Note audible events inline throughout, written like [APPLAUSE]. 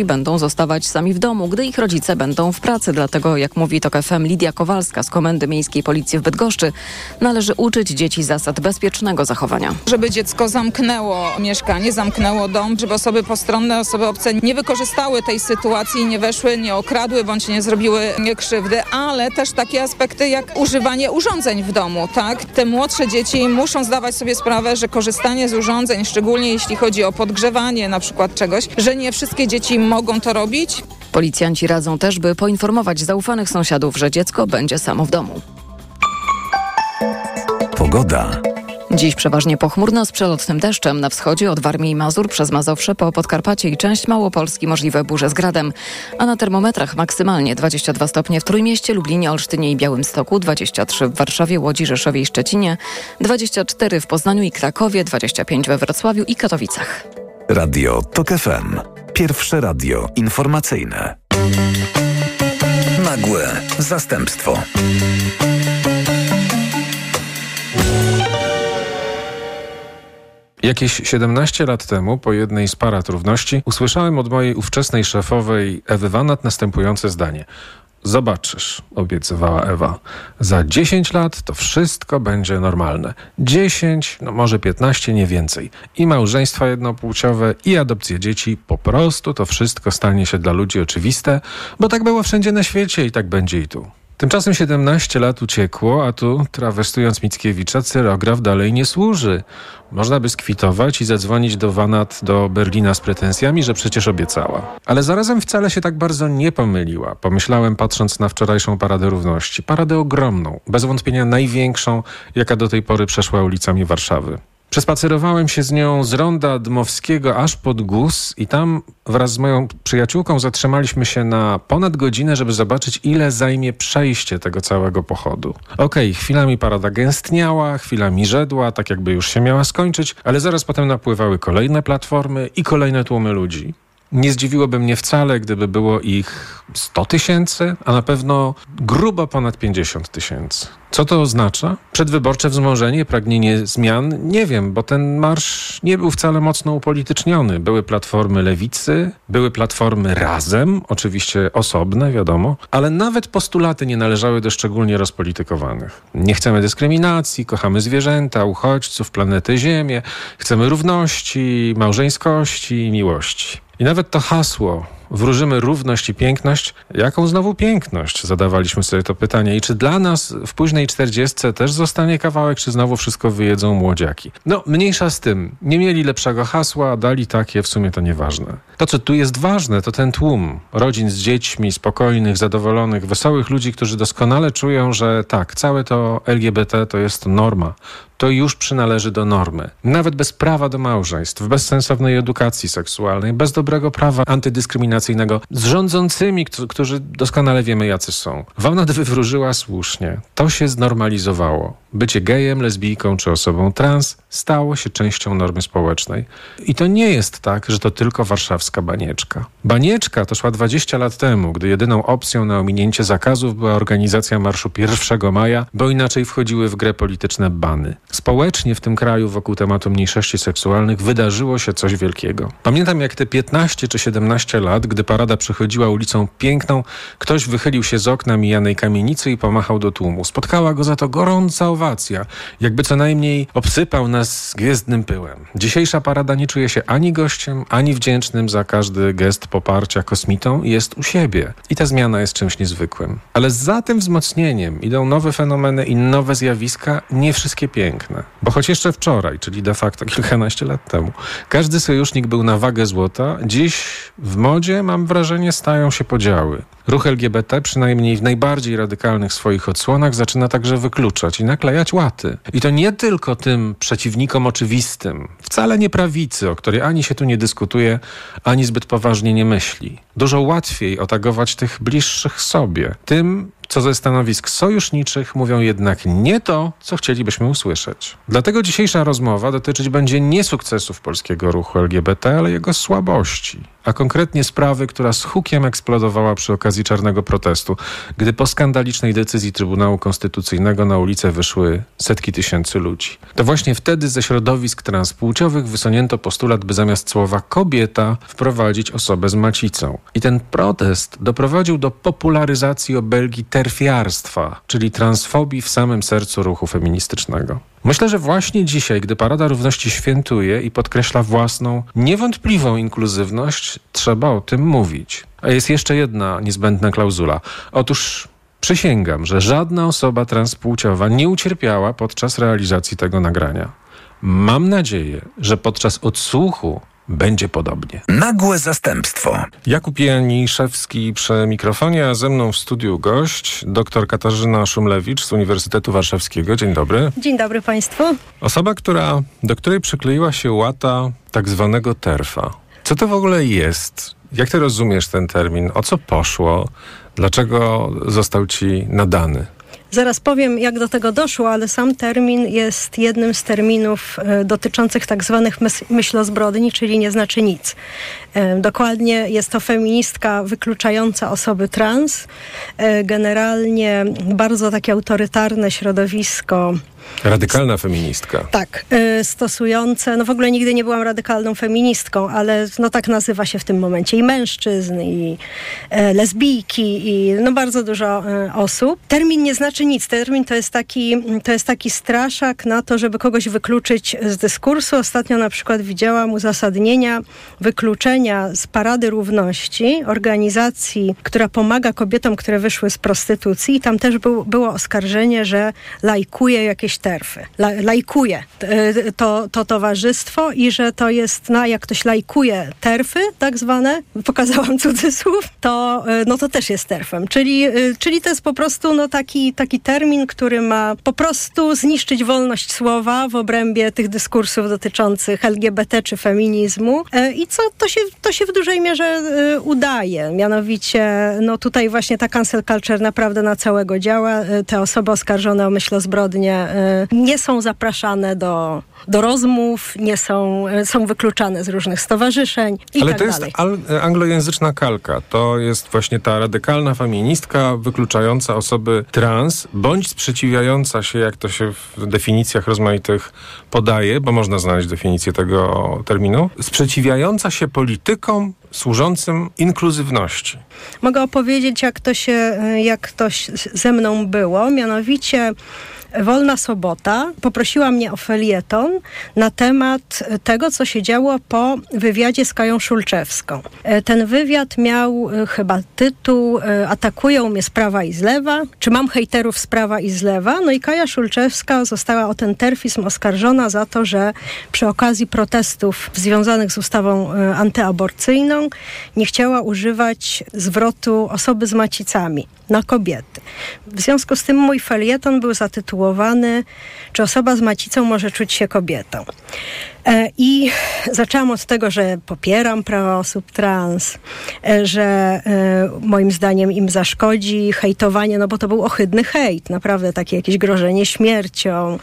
będą zostawać sami w domu, gdy ich rodzice będą w pracy. Dlatego, jak mówi TOK FM Lidia Kowalska z Komendy Miejskiej Policji w Bydgoszczy, należy uczyć dzieci zasad bezpiecznego zachowania. Żeby dziecko zamknęło mieszkanie, zamknęło dom, żeby osoby postronne, osoby obce nie wykorzystały tej sytuacji, nie weszły, nie okradły bądź nie zrobiły krzywdy, ale też takie aspekty jak używanie urządzeń w domu. Tak? Te młodsze dzieci muszą zdawać sobie sprawę, że korzystanie z urządzeń, szczególnie jeśli chodzi o podgrzewanie na przykład czegoś, że nie wszystkie dzieci mogą to robić. Policjanci radzą też, by poinformować zaufanych sąsiadów, że dziecko będzie samo w domu. Pogoda. Dziś przeważnie pochmurno z przelotnym deszczem. Na wschodzie od Warmii i Mazur przez Mazowsze po Podkarpacie i część Małopolski możliwe burze z gradem. A na termometrach maksymalnie 22 stopnie w Trójmieście, Lublinie, Olsztynie i Białymstoku, 23 w Warszawie, Łodzi, Rzeszowie i Szczecinie, 24 w Poznaniu i Krakowie, 25 we Wrocławiu i Katowicach. Radio TOK FM. Pierwsze radio informacyjne. Nagłe zastępstwo. Jakieś 17 lat temu, po jednej z parad równości, usłyszałem od mojej ówczesnej szefowej Ewy Wanat następujące zdanie. Zobaczysz, obiecywała Ewa. Za 10 lat to wszystko będzie normalne. 10, no może 15, nie więcej. I małżeństwa jednopłciowe, i adopcje dzieci. Po prostu to wszystko stanie się dla ludzi oczywiste, bo tak było wszędzie na świecie i tak będzie i tu. Tymczasem 17 lat uciekło, a tu, trawestując Mickiewicza, cyrograf dalej nie służy. Można by skwitować i zadzwonić do Wanat do Berlina z pretensjami, że przecież obiecała. Ale zarazem wcale się tak bardzo nie pomyliła. Pomyślałem, patrząc na wczorajszą Paradę Równości. Paradę ogromną, bez wątpienia największą, jaka do tej pory przeszła ulicami Warszawy. Przespacerowałem się z nią z ronda Dmowskiego aż pod Guz i tam wraz z moją przyjaciółką zatrzymaliśmy się na ponad godzinę, żeby zobaczyć, ile zajmie przejście tego całego pochodu. Okej, okay, chwilami parada gęstniała, chwilami żedła, tak jakby już się miała skończyć, ale zaraz potem napływały kolejne platformy i kolejne tłumy ludzi. Nie zdziwiłoby mnie wcale, gdyby było ich 100 tysięcy, a na pewno grubo ponad 50 tysięcy. Co to oznacza? Przedwyborcze wzmożenie, pragnienie zmian? Nie wiem, bo ten marsz nie był wcale mocno upolityczniony. Były platformy lewicy, były platformy razem, oczywiście osobne, wiadomo, ale nawet postulaty nie należały do szczególnie rozpolitykowanych. Nie chcemy dyskryminacji, kochamy zwierzęta, uchodźców, planetę Ziemię, chcemy równości, małżeńskości miłości. I nawet to hasło wróżymy równość i piękność. Jaką znowu piękność? Zadawaliśmy sobie to pytanie. I czy dla nas w późnej czterdziestce też zostanie kawałek, czy znowu wszystko wyjedzą młodziaki? No, mniejsza z tym. Nie mieli lepszego hasła, dali takie, w sumie to nieważne. To, co tu jest ważne, to ten tłum rodzin z dziećmi, spokojnych, zadowolonych, wesołych ludzi, którzy doskonale czują, że tak, całe to LGBT to jest norma to już przynależy do normy. Nawet bez prawa do małżeństw, bez sensownej edukacji seksualnej, bez dobrego prawa antydyskryminacyjnego, z rządzącymi, którzy doskonale wiemy, jacy są. Wam wywróżyła słusznie. To się znormalizowało. Bycie gejem, lesbijką czy osobą trans stało się częścią normy społecznej. I to nie jest tak, że to tylko warszawska banieczka. Banieczka to szła 20 lat temu, gdy jedyną opcją na ominięcie zakazów była organizacja marszu 1 maja, bo inaczej wchodziły w grę polityczne bany. Społecznie w tym kraju wokół tematu mniejszości seksualnych wydarzyło się coś wielkiego. Pamiętam jak te 15 czy 17 lat, gdy parada przechodziła ulicą Piękną, ktoś wychylił się z okna mijanej kamienicy i pomachał do tłumu. Spotkała go za to gorąca jakby co najmniej obsypał nas gwiezdnym pyłem. Dzisiejsza parada nie czuje się ani gościem, ani wdzięcznym za każdy gest poparcia kosmitą jest u siebie. I ta zmiana jest czymś niezwykłym. Ale za tym wzmocnieniem idą nowe fenomeny i nowe zjawiska, nie wszystkie piękne. Bo choć jeszcze wczoraj, czyli de facto kilkanaście lat temu, każdy sojusznik był na wagę złota, dziś w modzie, mam wrażenie, stają się podziały. Ruch LGBT, przynajmniej w najbardziej radykalnych swoich odsłonach, zaczyna także wykluczać i naklejać łaty. I to nie tylko tym przeciwnikom oczywistym, wcale nie prawicy, o której ani się tu nie dyskutuje, ani zbyt poważnie nie myśli. Dużo łatwiej otagować tych bliższych sobie, tym, co ze stanowisk sojuszniczych mówią jednak nie to, co chcielibyśmy usłyszeć. Dlatego dzisiejsza rozmowa dotyczyć będzie nie sukcesów polskiego ruchu LGBT, ale jego słabości a konkretnie sprawy, która z hukiem eksplodowała przy okazji czarnego protestu, gdy po skandalicznej decyzji Trybunału Konstytucyjnego na ulicę wyszły setki tysięcy ludzi. To właśnie wtedy ze środowisk transpłciowych wysunięto postulat, by zamiast słowa kobieta wprowadzić osobę z macicą. I ten protest doprowadził do popularyzacji obelgi terfiarstwa, czyli transfobii w samym sercu ruchu feministycznego. Myślę, że właśnie dzisiaj, gdy Parada Równości świętuje i podkreśla własną, niewątpliwą inkluzywność, trzeba o tym mówić. A jest jeszcze jedna niezbędna klauzula. Otóż przysięgam, że żadna osoba transpłciowa nie ucierpiała podczas realizacji tego nagrania. Mam nadzieję, że podczas odsłuchu będzie podobnie. Nagłe zastępstwo. Jakub Janiszewski przy mikrofonie, a ze mną w studiu gość, dr Katarzyna Szumlewicz z Uniwersytetu Warszawskiego. Dzień dobry. Dzień dobry Państwu. Osoba, która, do której przykleiła się łata tak zwanego terfa. Co to w ogóle jest? Jak ty rozumiesz ten termin? O co poszło? Dlaczego został ci nadany? Zaraz powiem, jak do tego doszło, ale sam termin jest jednym z terminów e, dotyczących tak zwanych myślozbrodni, czyli nie znaczy nic. E, dokładnie jest to feministka wykluczająca osoby trans. E, generalnie bardzo takie autorytarne środowisko Radykalna feministka. Tak, y, stosujące, no w ogóle nigdy nie byłam radykalną feministką, ale no tak nazywa się w tym momencie i mężczyzn, i e, lesbijki, i no bardzo dużo e, osób. Termin nie znaczy nic. Termin to jest, taki, to jest taki straszak na to, żeby kogoś wykluczyć z dyskursu. Ostatnio na przykład widziałam uzasadnienia wykluczenia z Parady Równości, organizacji, która pomaga kobietom, które wyszły z prostytucji. Tam też był, było oskarżenie, że lajkuje jakieś jakieś terfy. La, lajkuje e, to, to towarzystwo i że to jest, no jak ktoś lajkuje terfy, tak zwane, [LAUGHS] pokazałam cudzysłów, to, e, no to też jest terfem. Czyli, e, czyli to jest po prostu no taki, taki termin, który ma po prostu zniszczyć wolność słowa w obrębie tych dyskursów dotyczących LGBT czy feminizmu. I co to się, to się w dużej mierze udaje. Mianowicie, no tutaj właśnie ta cancel culture naprawdę na całego działa. Te osoby oskarżone o myślozbrodnie nie są zapraszane do, do rozmów, nie są, są wykluczane z różnych stowarzyszeń i Ale tak to jest al, anglojęzyczna kalka. To jest właśnie ta radykalna feministka wykluczająca osoby trans, bądź sprzeciwiająca się, jak to się w definicjach rozmaitych podaje, bo można znaleźć definicję tego terminu, sprzeciwiająca się politykom służącym inkluzywności. Mogę opowiedzieć, jak to się, jak to ze mną było. Mianowicie Wolna Sobota poprosiła mnie o felieton na temat tego, co się działo po wywiadzie z Kają Szulczewską. E, ten wywiad miał e, chyba tytuł e, Atakują mnie z prawa i z lewa, czy mam hejterów z prawa i z lewa? No i Kaja Szulczewska została o ten terfizm oskarżona za to, że przy okazji protestów związanych z ustawą antyaborcyjną nie chciała używać zwrotu osoby z macicami na kobiety. W związku z tym mój felieton był zatytułowany Czy osoba z macicą może czuć się kobietą? E, I zaczęłam od tego, że popieram prawa osób trans, e, że e, moim zdaniem im zaszkodzi hejtowanie, no bo to był ohydny hejt, naprawdę takie jakieś grożenie śmiercią,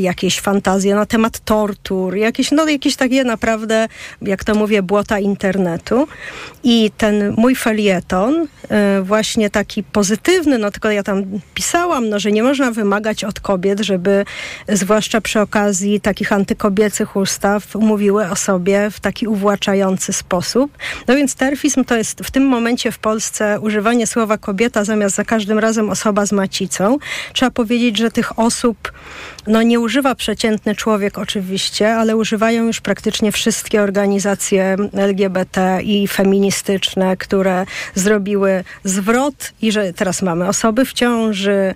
jakieś fantazje na temat tortur, jakieś, no jakieś takie naprawdę, jak to mówię, błota internetu. I ten mój felieton, właśnie taki pozytywny, no tylko ja tam pisałam, no, że nie można wymagać od kobiet, żeby zwłaszcza przy okazji takich antykobiecych ustaw mówiły o sobie w taki uwłaczający sposób. No więc terfizm to jest w tym momencie w Polsce używanie słowa kobieta zamiast za każdym razem osoba z macicą. Trzeba powiedzieć, że tych osób no nie używa przeciętny człowiek oczywiście, ale używają już praktycznie wszystkie organizacje LGBT i feministyczne, które zrobiły zwrot i że teraz mamy osoby w ciąży,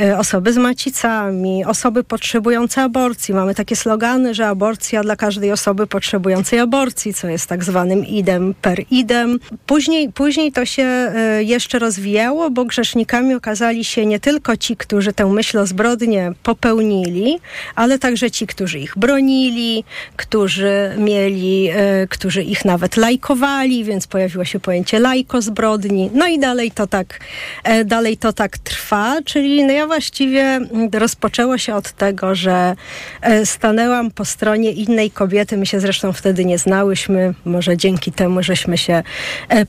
e, osoby z macicami, osoby potrzebujące aborcji. Mamy takie slogany, że aborcja dla każdej osoby potrzebującej aborcji, co jest tak zwanym idem per idem. Później, później to się e, jeszcze rozwijało, bo grzesznikami okazali się nie tylko ci, którzy tę myśl o zbrodnie popełnili, ale także ci, którzy ich bronili, którzy mieli, e, którzy ich nawet lajkowali, więc pojawiło się pojęcie lajko zbrodni. No i dalej to tak, e, dalej to tak trwa, czyli no ja właściwie rozpoczęło się od tego, że stanęłam po stronie innej kobiety. My się zresztą wtedy nie znałyśmy, może dzięki temu, żeśmy się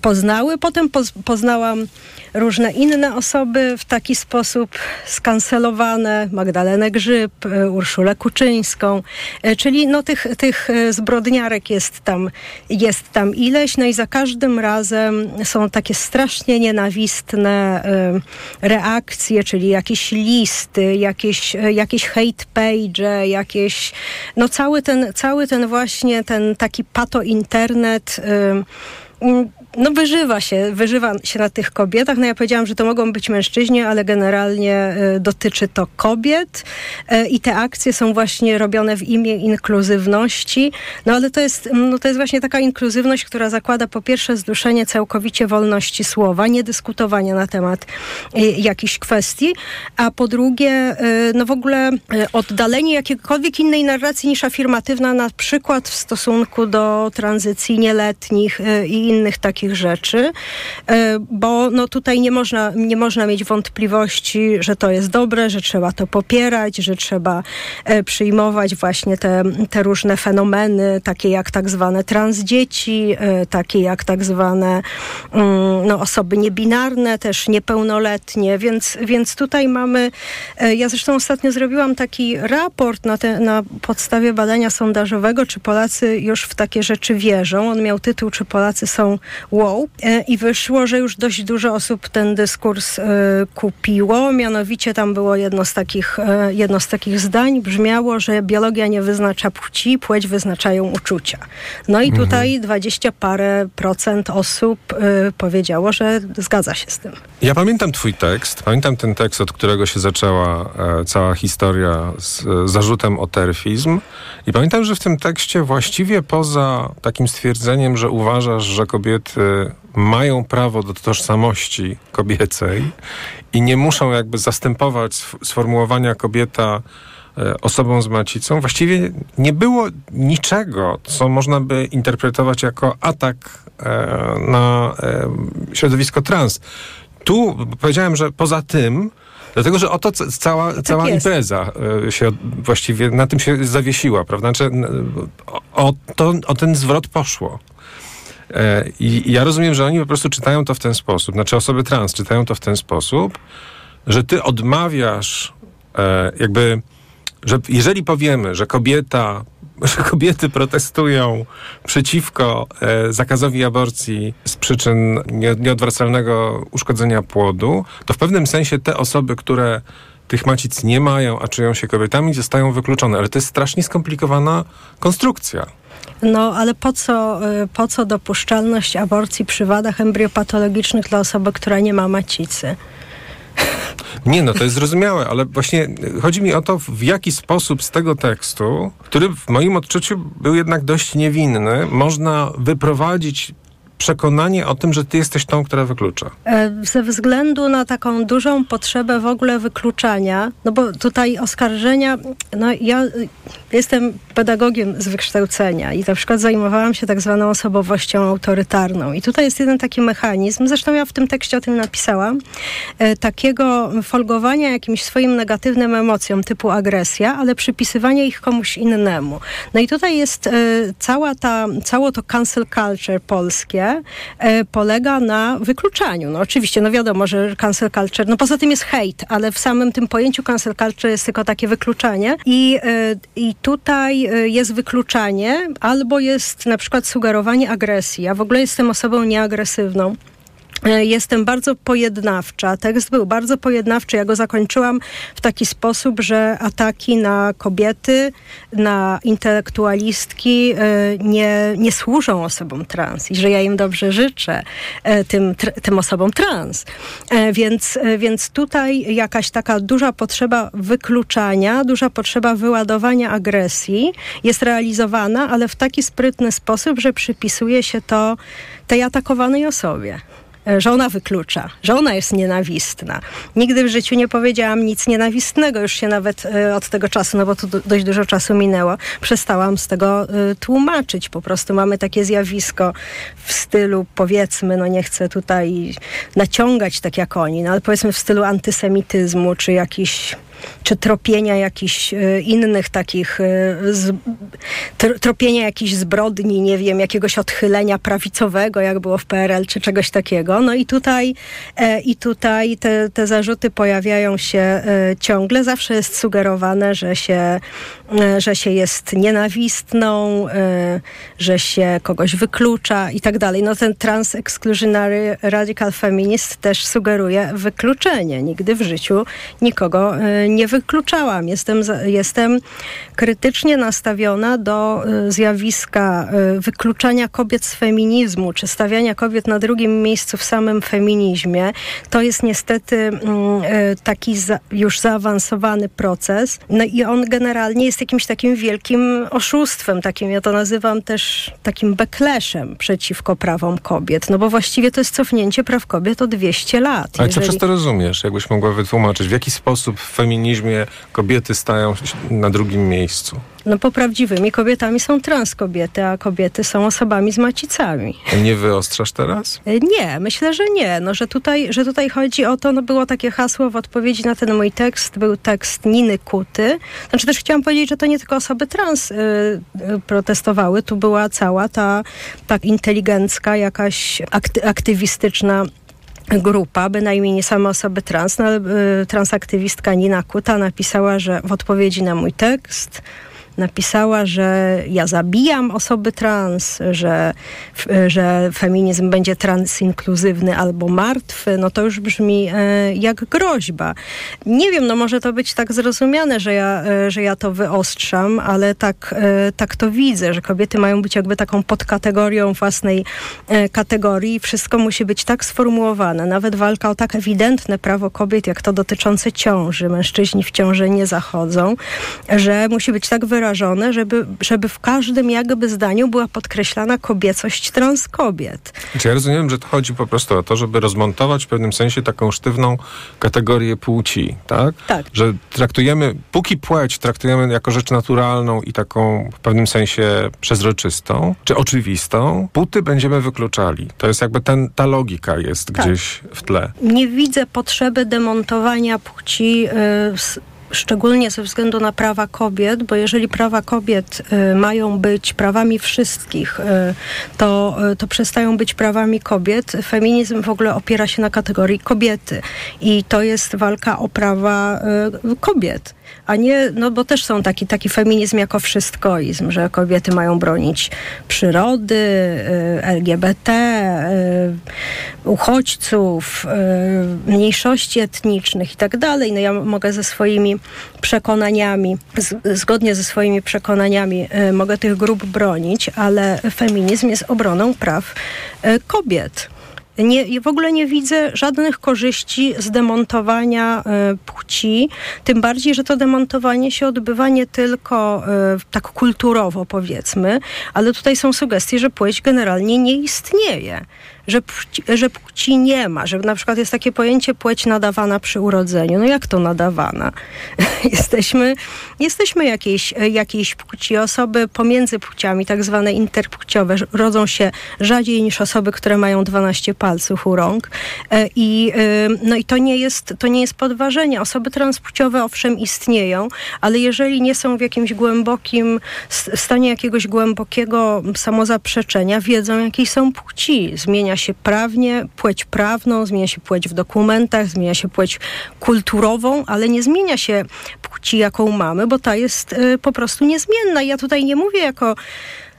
poznały. Potem poznałam różne inne osoby w taki sposób skancelowane, Magdalenę Grzyb, e, Urszulę Kuczyńską, e, czyli no tych, tych e, zbrodniarek jest tam, jest tam ileś, no i za każdym razem są takie strasznie nienawistne reakcje, czyli jakieś listy, jakieś, jakieś hate page, jakieś, no cały ten, cały ten właśnie ten taki pato internet no wyżywa się, wyżywa się na tych kobietach. No ja powiedziałam, że to mogą być mężczyźni, ale generalnie y, dotyczy to kobiet y, i te akcje są właśnie robione w imię inkluzywności. No ale to jest, no to jest właśnie taka inkluzywność, która zakłada po pierwsze zduszenie całkowicie wolności słowa, niedyskutowania na temat y, jakichś kwestii, a po drugie, no w ogóle oddalenie jakiejkolwiek innej narracji niż afirmatywna, na przykład w stosunku do tranzycji nieletnich i innych takich takich rzeczy, e, bo no tutaj nie można, nie można mieć wątpliwości, że to jest dobre, że trzeba to popierać, że trzeba e, przyjmować właśnie te, te różne fenomeny, takie jak tak zwane transdzieci, e, takie jak tak zwane mm, no, osoby niebinarne, też niepełnoletnie, więc, więc tutaj mamy, ja zresztą ostatnio zrobiłam taki raport na, te, na podstawie badania sondażowego, czy Polacy już w takie rzeczy wierzą. On miał tytuł, czy Polacy są wow e, i wyszło, że już dość dużo osób ten dyskurs e, kupiło. Mianowicie tam było jedno z takich, e, jedno z takich zdań, brzmiało, że biologia nie wyznacza płci, płeć wyznaczają uczucia. No i mhm. tutaj dwadzieścia parę procent osób powiedziało, że zgadza się z tym. Ja pamiętam twój tekst, pamiętam ten tekst, od którego się zaczęła cała historia z zarzutem o terfizm i pamiętam, że w tym tekście właściwie poza takim stwierdzeniem, że uważasz, że kobiety mają prawo do tożsamości kobiecej i nie muszą jakby zastępować sformułowania kobieta e, osobą z macicą, właściwie nie było niczego, co można by interpretować jako atak e, na środowisko trans. Tu powiedziałem, że poza tym Dlatego, że oto cała, tak cała impreza się właściwie na tym się zawiesiła, prawda? Znaczy, o, to, o ten zwrot poszło. E, I ja rozumiem, że oni po prostu czytają to w ten sposób, znaczy osoby trans czytają to w ten sposób, że ty odmawiasz e, jakby, że jeżeli powiemy, że kobieta, [LAUGHS] że kobiety protestują przeciwko e, zakazowi aborcji z przyczyn nieodwracalnego uszkodzenia płodu, to w pewnym sensie te osoby, które tych macic nie mają, a czują się kobietami, zostają wykluczone. Ale to jest strasznie skomplikowana konstrukcja. No ale po co, y, po co dopuszczalność aborcji przy wadach embriopatologicznych dla osoby, która nie ma macicy? Nie, no to jest zrozumiałe, ale właśnie chodzi mi o to, w jaki sposób z tego tekstu, który w moim odczuciu był jednak dość niewinny, można wyprowadzić przekonanie o tym, że ty jesteś tą, która wyklucza? E, ze względu na taką dużą potrzebę w ogóle wykluczania, no bo tutaj oskarżenia, no ja jestem pedagogiem z wykształcenia i na przykład zajmowałam się tak zwaną osobowością autorytarną. I tutaj jest jeden taki mechanizm, zresztą ja w tym tekście o tym napisałam, e, takiego folgowania jakimś swoim negatywnym emocjom typu agresja, ale przypisywania ich komuś innemu. No i tutaj jest e, cała ta, całe to cancel culture polskie, e, polega na wykluczaniu. No oczywiście, no wiadomo, że cancel culture, no poza tym jest hate, ale w samym tym pojęciu cancel culture jest tylko takie wykluczanie i, e, i tutaj e, jest wykluczanie albo jest na przykład sugerowanie agresji. Ja w ogóle jestem osobą nieagresywną. E, jestem bardzo pojednawcza. Tekst był bardzo pojednawczy. Ja go zakończyłam w taki sposób, że ataki na kobiety, na intelektualistki e, nie, nie służą osobom trans i że ja im dobrze życzę, e, tym, tym osobom trans. Więc, więc tutaj jakaś taka duża potrzeba wykluczania, duża potrzeba wyładowania agresji jest realizowana, ale w taki sprytny sposób, że przypisuje się to tej atakowanej osobie. E, że ona wyklucza, że ona jest nienawistna. Nigdy w życiu nie powiedziałam nic nienawistnego, już się nawet e, od tego czasu, no bo tu dość dużo czasu minęło, przestałam z tego e, tłumaczyć. Po prostu mamy takie zjawisko w stylu, powiedzmy, no nie chcę tutaj naciągać tak jak oni, no ale powiedzmy w stylu antysemityzmu, czy jakiś czy tropienia jakichś e, innych takich, e, tropienia jakichś zbrodni, nie wiem, jakiegoś odchylenia prawicowego, jak było w PRL, czy czegoś takiego. No i tutaj, e, i tutaj te, te zarzuty pojawiają się ciągle. Zawsze jest sugerowane, że się, że się jest nienawistną, że się kogoś wyklucza i tak dalej. No ten trans-exclusionary radical feminist też sugeruje wykluczenie. Nigdy w życiu nikogo nie wykluczałam. Jestem, jestem krytycznie nastawiona do zjawiska wykluczania kobiet z feminizmu, czy stawiania kobiet na drugim miejscu w samym feminizmie. To jest niestety mm, taki już zaawansowany proces. No i on generalnie jest jakimś takim wielkim oszustwem, takim ja to nazywam też takim backlashem przeciwko prawom kobiet. No bo właściwie to jest cofnięcie praw kobiet o 200 lat. Ale Jeżeli... co przez to rozumiesz? Jakbyś mogła wytłumaczyć, w jaki sposób feminizmie kobiety stają na drugim miejscu? No bo prawdziwymi kobietami są trans kobiety, a kobiety są osobami z macicami. Nie wyostrzasz teraz? E, nie, myślę, że nie. No, że, tutaj, że tutaj chodzi o to, no było takie hasło w odpowiedzi na ten mój tekst, był tekst Niny Kuty. Znaczy też chciałam powiedzieć, że to nie tylko osoby trans y, y, protestowały, tu była cała ta tak inteligencka, jakaś akty aktywistyczna grupa, bynajmniej nie same osoby trans, no, ale y, transaktywistka Nina Kuta napisała, że w odpowiedzi na mój tekst napisała, że ja zabijam osoby trans, że, że feminizm będzie transinkluzywny albo martwy, no to już brzmi e, jak groźba. Nie wiem, no może to być tak zrozumiane, że ja, e, że ja to wyostrzam, ale tak, e, tak to widzę, że kobiety mają być jakby taką podkategorią własnej kategorii. Wszystko musi być tak sformułowane. Nawet walka o tak ewidentne prawo kobiet, jak to dotyczące ciąży. Mężczyźni w ciąży nie zachodzą, że musi być tak wyrażone, wyrażone, żeby, żeby w każdym jakby zdaniu była podkreślana kobiecość trans kobiet. Czy ja rozumiem, że to chodzi po prostu o to, żeby rozmontować w pewnym sensie taką sztywną kategorię płci, tak? Tak. Że traktujemy, póki płeć traktujemy jako rzecz naturalną i taką w pewnym sensie przezroczystą, czy oczywistą, buty będziemy wykluczali. To jest jakby ten, ta logika jest tak. gdzieś w tle. Nie widzę potrzeby demontowania płci yy, szczególnie ze względu na prawa kobiet, bo jeżeli prawa kobiet y, mają być prawami wszystkich, y, to, y, to przestają być prawami kobiet. Feminizm w ogóle opiera się na kategorii kobiety i to jest walka o prawa kobiet a nie, no bo też są taki, taki feminizm jako wszystkoizm, że kobiety mają bronić przyrody, y, LGBT, y, uchodźców, y, mniejszości etnicznych i tak dalej. No ja mogę ze swoimi przekonaniami, zgodnie ze swoimi przekonaniami mogę tych grup bronić, ale feminizm jest obroną praw kobiet. Nie, w ogóle nie widzę żadnych korzyści z demontowania y, płci, tym bardziej, że to demontowanie się odbywa nie tylko y, tak kulturowo, powiedzmy, ale tutaj są sugestie, że płeć generalnie nie istnieje że płci, że płci nie ma, że na przykład jest takie pojęcie płeć nadawana przy urodzeniu. No jak to nadawana? [LAUGHS] jesteśmy, jesteśmy jakiejś, jakiejś płci. Osoby pomiędzy płciami, tak zwane interpłciowe, rodzą się rzadziej niż osoby, które mają 12 palców u rąk. E, I, no i to nie, jest, to nie jest podważenie. Osoby transpłciowe owszem istnieją, ale jeżeli nie są w jakimś głębokim stanie jakiegoś głębokiego samozaprzeczenia, wiedzą jakiej są płci. Zmienia zmienia się prawnie, płeć prawną, zmienia się płeć w dokumentach, zmienia się płeć kulturową, ale nie zmienia się płci, jaką mamy, bo ta jest y, po prostu niezmienna. Ja tutaj nie mówię jako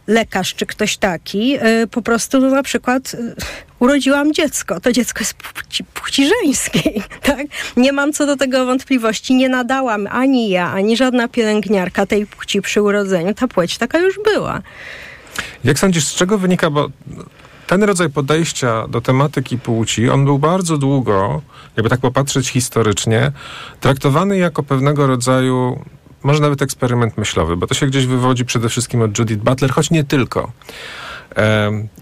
lekarz czy ktoś taki, y, po prostu na przykład y, urodziłam dziecko, to dziecko jest płci, płci żeńskiej, [LAUGHS] tak? Nie mam co do tego wątpliwości, nie nadałam ani ja, ani żadna pielęgniarka tej płci przy urodzeniu, ta płeć taka już była. Jak sądzisz, z czego wynika, bo ten rodzaj podejścia do tematyki płci, on był bardzo długo, jakby tak popatrzeć historycznie, traktowany jako pewnego rodzaju może nawet eksperyment myślowy, bo to się gdzieś wywodzi przede wszystkim od Judith Butler, choć nie tylko.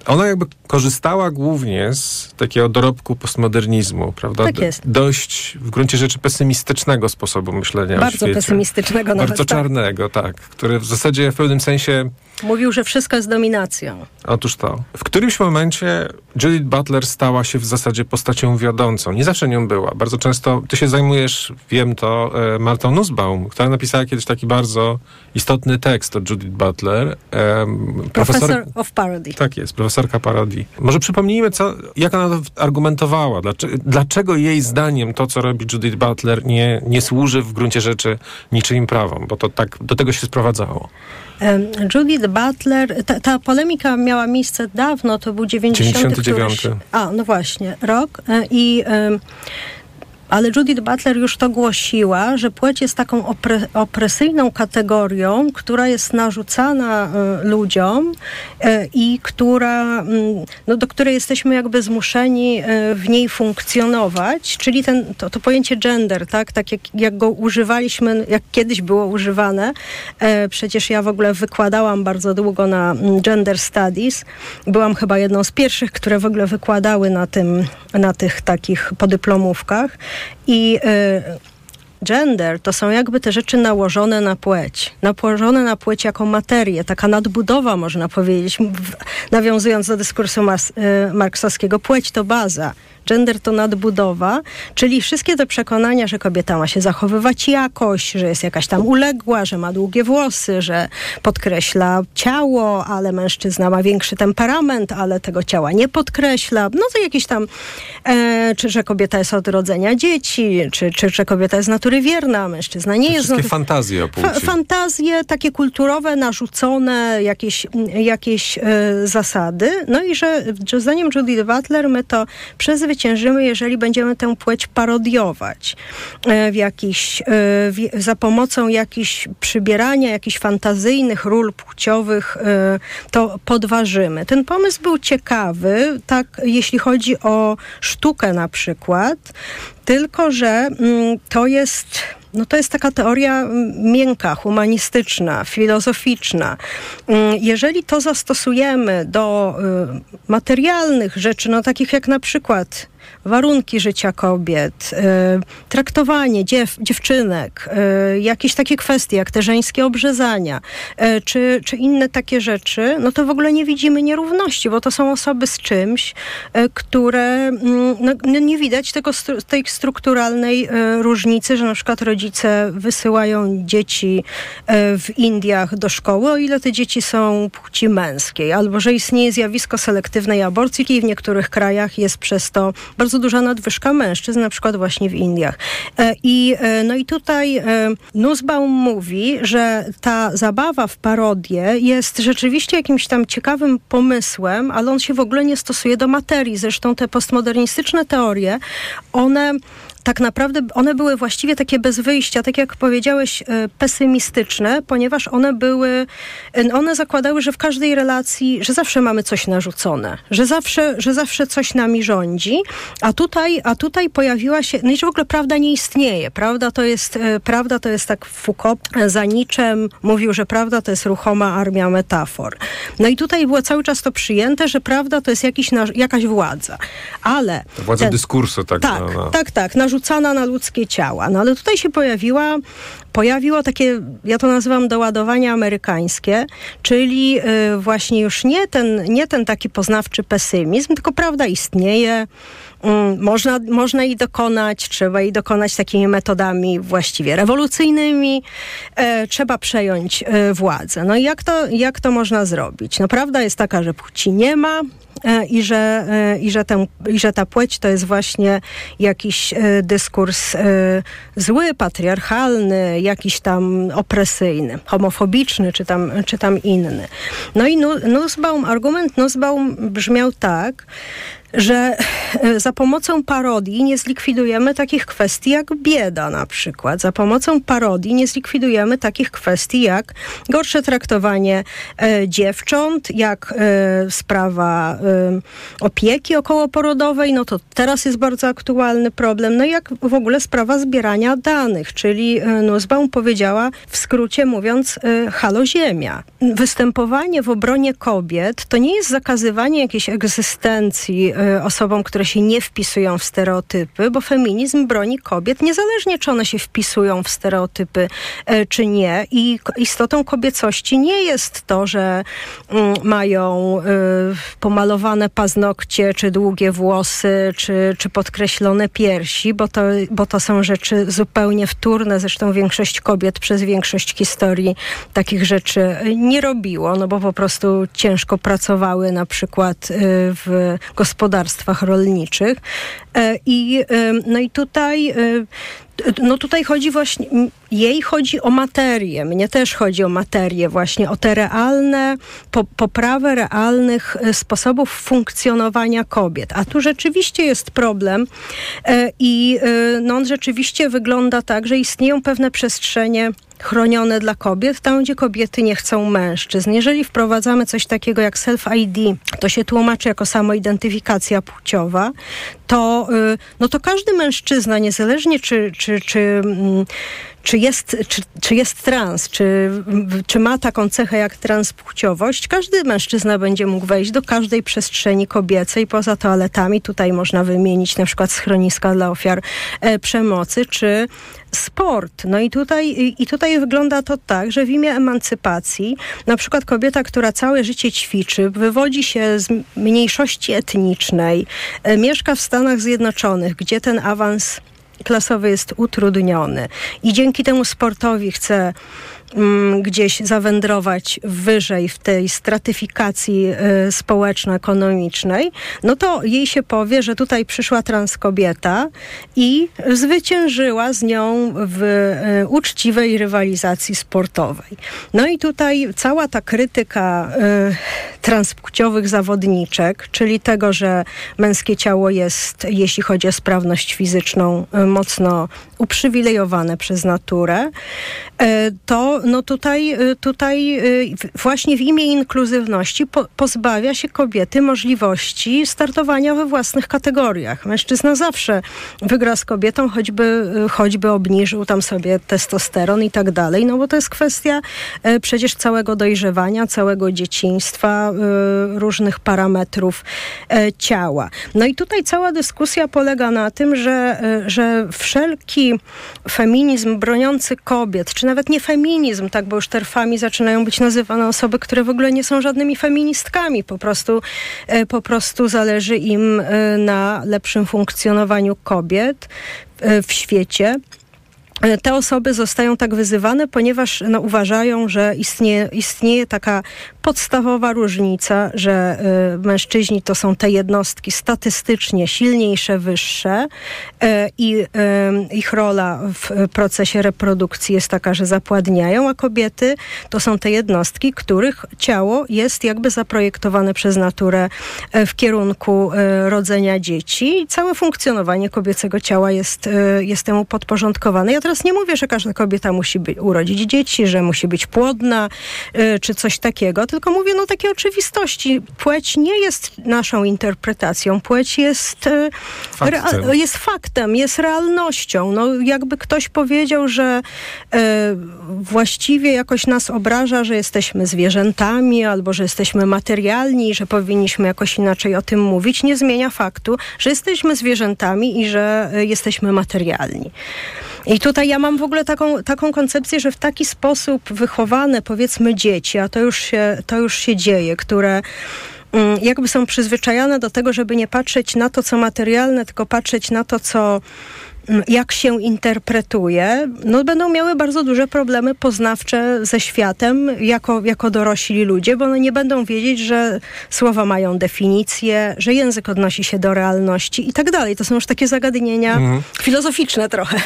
Ona jakby korzystała głównie z takiego dorobku postmodernizmu, prawda? Tak jest. Dość w gruncie rzeczy pesymistycznego sposobu myślenia Bardzo pesymistycznego nawet. Bardzo tak. czarnego, tak. Który w zasadzie w pewnym sensie Mówił, że wszystko jest dominacją. Otóż to. W którymś momencie Judith Butler stała się w zasadzie postacią wiodącą. Nie zawsze nią była. Bardzo często ty się zajmujesz, wiem to, e, Martą Nussbaum, która napisała kiedyś taki bardzo istotny tekst o Judith Butler. E, Professor of Parody. Tak jest, profesorka parodii. Może przypomnijmy, co, jak ona to argumentowała. Dlaczego, dlaczego jej zdaniem to, co robi Judith Butler, nie, nie służy w gruncie rzeczy niczyim prawom? Bo to tak do tego się sprowadzało. Judith Butler, ta, ta polemika miała miejsce dawno, to był 90. 99. Któryś, a, no właśnie, rok. E, I ale Judith Butler już to głosiła, że płeć jest taką opre, opresyjną kategorią, która jest narzucana y, ludziom y, i która, y, no, do której jesteśmy jakby zmuszeni w niej funkcjonować, czyli ten, to, to pojęcie gender, tak, tak jak, jak go używaliśmy, jak kiedyś było używane. Przecież ja w ogóle wykładałam bardzo długo na mm, gender studies. Byłam chyba jedną z pierwszych, które w ogóle wykładały na tym, na tych takich podyplomówkach. I y, gender to są jakby te rzeczy nałożone na płeć. Nałożone na płeć jako materię, taka nadbudowa można powiedzieć, nawiązując do dyskursu mas, y, marksowskiego. Płeć to baza. Gender to nadbudowa, czyli wszystkie te przekonania, że kobieta ma się zachowywać jakoś, że jest jakaś tam uległa, że ma długie włosy, że podkreśla ciało, ale mężczyzna ma większy temperament, ale tego ciała nie podkreśla. No to jakieś tam, e, czy że kobieta jest od rodzenia dzieci, czy, czy że kobieta jest z natury wierna, mężczyzna nie Te jest. Wszystkie fantazje o płci. Fa fantazje takie kulturowe, narzucone, jakieś, jakieś e, zasady. No i że, że zdaniem Judith Butler my to przezwyciężymy zwyciężymy, jeżeli będziemy tę płeć parodiować e, w jakiś, e, w, za pomocą jakichś przybierania, jakichś fantazyjnych ról płciowych, e, to podważymy. Ten pomysł był ciekawy, tak jeśli chodzi o sztukę na przykład, tylko że mm, to jest no to jest taka teoria miękka, humanistyczna, filozoficzna. Jeżeli to zastosujemy do materialnych rzeczy, no takich jak na przykład warunki życia kobiet, y, traktowanie dziew, dziewczynek, y, jakieś takie kwestie jak te żeńskie obrzezania, y, czy, czy inne takie rzeczy, no to w ogóle nie widzimy nierówności, bo to są osoby z czymś, które mm, no, no, nie widać tego, tej strukturalnej różnicy, że na przykład rodzice wysyłają dzieci w Indiach do szkoły, o ile te dzieci są płci męskiej, albo że istnieje zjawisko selektywnej aborcji i w niektórych krajach jest przez to bardzo duża nadwyżka mężczyzn, na przykład właśnie w Indiach. E, I, e, no i tutaj e, Nussbaum mówi, że ta zabawa w parodię jest rzeczywiście jakimś tam ciekawym pomysłem, ale on się w ogóle nie stosuje do materii. Zresztą te postmodernistyczne teorie, one tak naprawdę one były właściwie takie bez wyjścia, tak jak powiedziałeś, e, pesymistyczne, ponieważ one były, e, one zakładały, że w każdej relacji, że zawsze mamy coś narzucone, że zawsze, że zawsze coś nami rządzi, a tutaj, a tutaj pojawiła się, no i że w ogóle prawda nie istnieje, prawda to jest, e, prawda to jest tak Foucault za niczym mówił, że prawda to jest ruchoma armia metafor. No i tutaj było cały czas to przyjęte, że prawda to jest jakiś, jakaś władza, ale... Władza ten, dyskursu, tak. Tak, no, no. tak, tak, narzucana na ludzkie ciała. No ale tutaj się pojawiła, pojawiło takie, ja to nazywam doładowanie amerykańskie, czyli y, właśnie już nie ten, nie ten taki poznawczy pesymizm, tylko prawda istnieje, można, można jej dokonać, trzeba jej dokonać takimi metodami właściwie rewolucyjnymi, y, trzeba przejąć y, władzę. No i jak to, jak to można zrobić? No prawda jest taka, że płci nie ma, E, i że, e, i, że ten, i że ta płeć to jest właśnie jakiś e, dyskurs zły, patriarchalny, jakiś tam opresyjny, homofobiczny czy tam, czy tam inny. No i Nussbaum, argument Nussbaum brzmiał tak, że e, za pomocą parodii nie zlikwidujemy takich kwestii jak bieda na przykład. Za pomocą parodii nie zlikwidujemy takich kwestii jak gorsze traktowanie e, dziewcząt, jak e, sprawa e, opieki okołoporodowej, no to teraz jest bardzo aktualny problem. No i jak w ogóle sprawa zbierania danych, czyli e, Nussbaum powiedziała w skrócie mówiąc e, halo ziemia. Występowanie w obronie kobiet to nie jest zakazywanie jakiejś egzystencji Y, osobom, które się nie wpisują w stereotypy, bo feminizm broni kobiet niezależnie, czy one się wpisują w stereotypy, y, czy nie. I istotą kobiecości nie jest to, że mm, mają y, pomalowane paznokcie, czy długie włosy, czy, czy podkreślone piersi, bo to, bo to są rzeczy zupełnie wtórne. Zresztą większość kobiet przez większość historii takich rzeczy nie robiło, no bo po prostu ciężko pracowały na przykład w gospodarce gospodarstwach rolniczych. E, I, e, no i tutaj e, no tutaj chodzi właśnie, jej chodzi o materię, mnie też chodzi o materię, właśnie o te realne, po, poprawę realnych sposobów funkcjonowania kobiet. A tu rzeczywiście jest problem i no on rzeczywiście wygląda tak, że istnieją pewne przestrzenie chronione dla kobiet, tam gdzie kobiety nie chcą mężczyzn. Jeżeli wprowadzamy coś takiego jak self-ID, to się tłumaczy jako samoidentyfikacja płciowa, to, y, no to każdy mężczyzna, niezależnie czy, czy, czy, mm, czy, jest, czy, czy jest trans, czy, czy ma taką cechę jak transpłciowość, każdy mężczyzna będzie mógł wejść do każdej przestrzeni kobiecej poza toaletami. Tutaj można wymienić na przykład schroniska dla ofiar e, przemocy, czy sport. No i tutaj, i tutaj wygląda to tak, że w imię emancypacji na przykład kobieta, która całe życie ćwiczy, wywodzi się z mniejszości etnicznej, e, mieszka w Stanach Zjednoczonych, gdzie ten awans klasowy jest utrudniony. I dzięki temu sportowi chce gdzieś zawędrować wyżej w tej stratyfikacji y, społeczno-ekonomicznej, no to jej się powie, że tutaj przyszła transkobieta i zwyciężyła z nią w y, uczciwej rywalizacji sportowej. No i tutaj cała ta krytyka y, transpłciowych zawodniczek, czyli tego, że męskie ciało jest, jeśli chodzi o sprawność fizyczną, mocno uprzywilejowane przez naturę, to no tutaj, y, tutaj y, właśnie w imię inkluzywności po, pozbawia się kobiety możliwości startowania we własnych kategoriach. Mężczyzna zawsze wygra z kobietą, choćby, y, choćby obniżył tam sobie testosteron i tak dalej, no bo to jest kwestia przecież całego dojrzewania, całego dzieciństwa, różnych parametrów ciała. No i tutaj cała dyskusja polega na tym, że, że wszelki feminizm broniący kobiet, czy nawet nie feminizm, feminizm, tak, bo już terfami zaczynają być nazywane osoby, które w ogóle nie są żadnymi feministkami, po prostu, e, po prostu zależy im e, na lepszym funkcjonowaniu kobiet e, w świecie te osoby zostają tak wyzywane, ponieważ no, uważają, że istnieje, istnieje taka podstawowa różnica, że y, mężczyźni to są te jednostki statystycznie silniejsze, wyższe y, i y, ich rola w procesie reprodukcji jest taka, że zapładniają, a kobiety to są te jednostki, których ciało jest jakby zaprojektowane przez naturę y, w kierunku y, rodzenia dzieci i całe funkcjonowanie kobiecego ciała jest, y, jest temu podporządkowane. Ja teraz nie mówię, że każda kobieta musi urodzić dzieci, że musi być płodna, czy coś takiego, tylko mówię no takie oczywistości. Płeć nie jest naszą interpretacją. Płeć jest e, faktem, jest, faktem, jest realnością. No, jakby ktoś powiedział, że e, właściwie jakoś nas obraża, że jesteśmy zwierzętami albo że jesteśmy materialni, że powinniśmy jakoś inaczej o tym mówić, nie zmienia faktu, że jesteśmy zwierzętami i że e, jesteśmy materialni. I tutaj ja mam w ogóle taką, taką koncepcję, że w taki sposób wychowane powiedzmy dzieci, a to już się, to już się dzieje, które mm, jakby są przyzwyczajane do tego, żeby nie patrzeć na to, co materialne, tylko patrzeć na to, co jak się interpretuje, no będą miały bardzo duże problemy poznawcze ze światem jako, jako dorośli ludzie, bo one nie będą wiedzieć, że słowa mają definicję, że język odnosi się do realności i tak dalej. To są już takie zagadnienia mhm. filozoficzne trochę.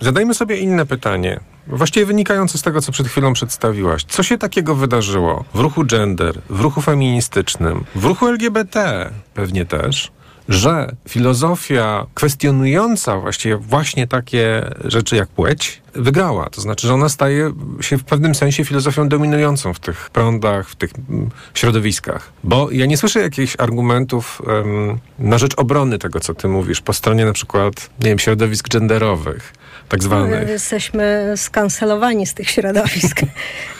Zadajmy sobie inne pytanie. właściwie wynikające z tego, co przed chwilą przedstawiłaś. Co się takiego wydarzyło w ruchu gender, w ruchu feministycznym, w ruchu LGBT pewnie też, że filozofia kwestionująca właściwie właśnie takie rzeczy jak płeć wygrała. To znaczy, że ona staje się w pewnym sensie filozofią dominującą w tych prądach, w tych mm, środowiskach. Bo ja nie słyszę jakichś argumentów um, na rzecz obrony tego, co ty mówisz, po stronie na przykład, nie wiem, środowisk genderowych tak zwanych. Jesteśmy skancelowani z tych środowisk. [LAUGHS]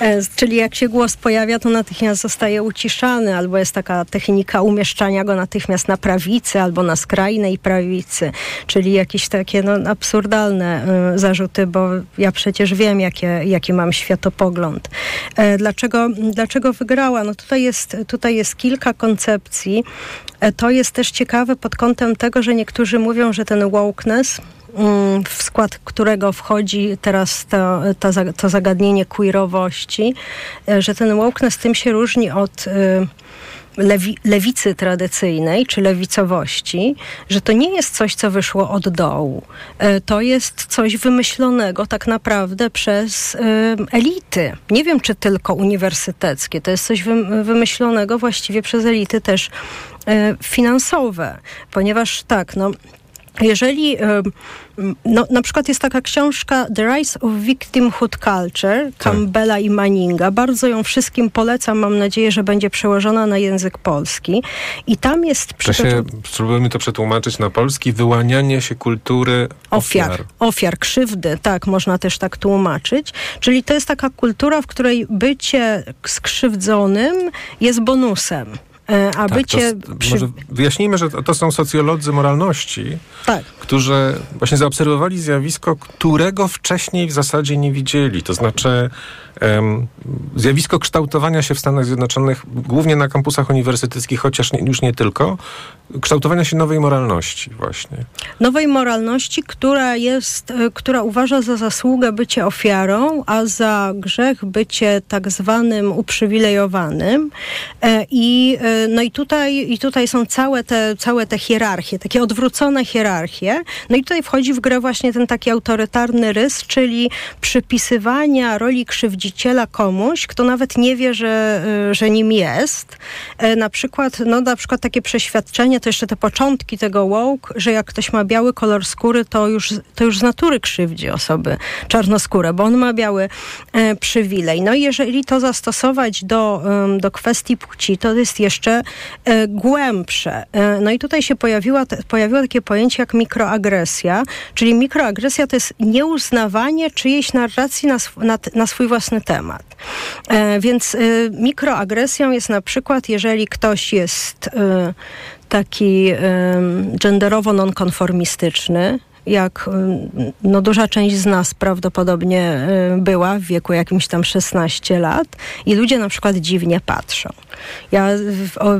E, czyli jak się głos pojawia, to natychmiast zostaje uciszany, albo jest taka technika umieszczania go natychmiast na prawicy, albo na skrajnej prawicy. Czyli jakieś takie no, absurdalne y, zarzuty, bo ja przecież wiem, jakie, jaki mam światopogląd. E, dlaczego, dlaczego wygrała? No tutaj jest, tutaj jest kilka koncepcji. E, to jest też ciekawe pod kątem tego, że niektórzy mówią, że ten wokeness w skład którego wchodzi teraz to, to, to zagadnienie queerowości, e, że ten wokeness tym się różni od e, lewi, lewicy tradycyjnej czy lewicowości, że to nie jest coś, co wyszło od dołu. E, to jest coś wymyślonego tak naprawdę przez elity. Nie wiem, czy tylko uniwersyteckie. To jest coś wymyślonego właściwie przez elity też finansowe, ponieważ tak, no jeżeli no, na przykład jest taka książka The Rise of Victimhood Culture Campbella tak. i Manninga. Bardzo ją wszystkim polecam. Mam nadzieję, że będzie przełożona na język polski. I tam jest... Przytoczone... Spróbujmy to przetłumaczyć na polski. Wyłanianie się kultury ofiar. Ofiar, ofiar krzywdy. Tak, można też tak tłumaczyć. Czyli to jest taka kultura, w której bycie skrzywdzonym jest bonusem. E, a tak, bycie... To, przy... Może wyjaśnijmy, że to, to, są socjolodzy moralności, tak. którzy właśnie zaobserwowali zjawisko, którego wcześniej w zasadzie nie widzieli. To znaczy zjawisko kształtowania się w Stanach Zjednoczonych, głównie na kampusach uniwersyteckich, chociaż nie, już nie tylko, kształtowania się nowej moralności właśnie. Nowej moralności, która jest, e, która uważa za zasługę bycie ofiarą, a za grzech bycie tak zwanym uprzywilejowanym. E, I, e, no i tutaj, i tutaj są całe te, całe te hierarchie, takie odwrócone hierarchie. No i tutaj wchodzi w grę właśnie ten taki autorytarny rys, czyli przypisywania roli krzywdziciela komuś, kto nawet nie wie, że, że nim jest. Na przykład, no na przykład takie przeświadczenie, to jeszcze te początki tego woke, że jak ktoś ma biały kolor skóry, to już, to już z natury krzywdzi osoby czarnoskóre, bo on ma biały e, przywilej. No i jeżeli to zastosować do, do kwestii płci, to jest jeszcze e, głębsze. E, no i tutaj się pojawiła, pojawiło takie pojęcie jak mikroagresja, czyli mikroagresja to jest nieuznawanie czyjejś narracji na, na, na swój własny temat. E, więc e, mikroagresją jest na przykład, jeżeli ktoś jest e, taki genderowo nonkonformistyczny, jak no, duża część z nas prawdopodobnie była w wieku jakimś tam 16 lat i ludzie na przykład dziwnie patrzą. Ja o,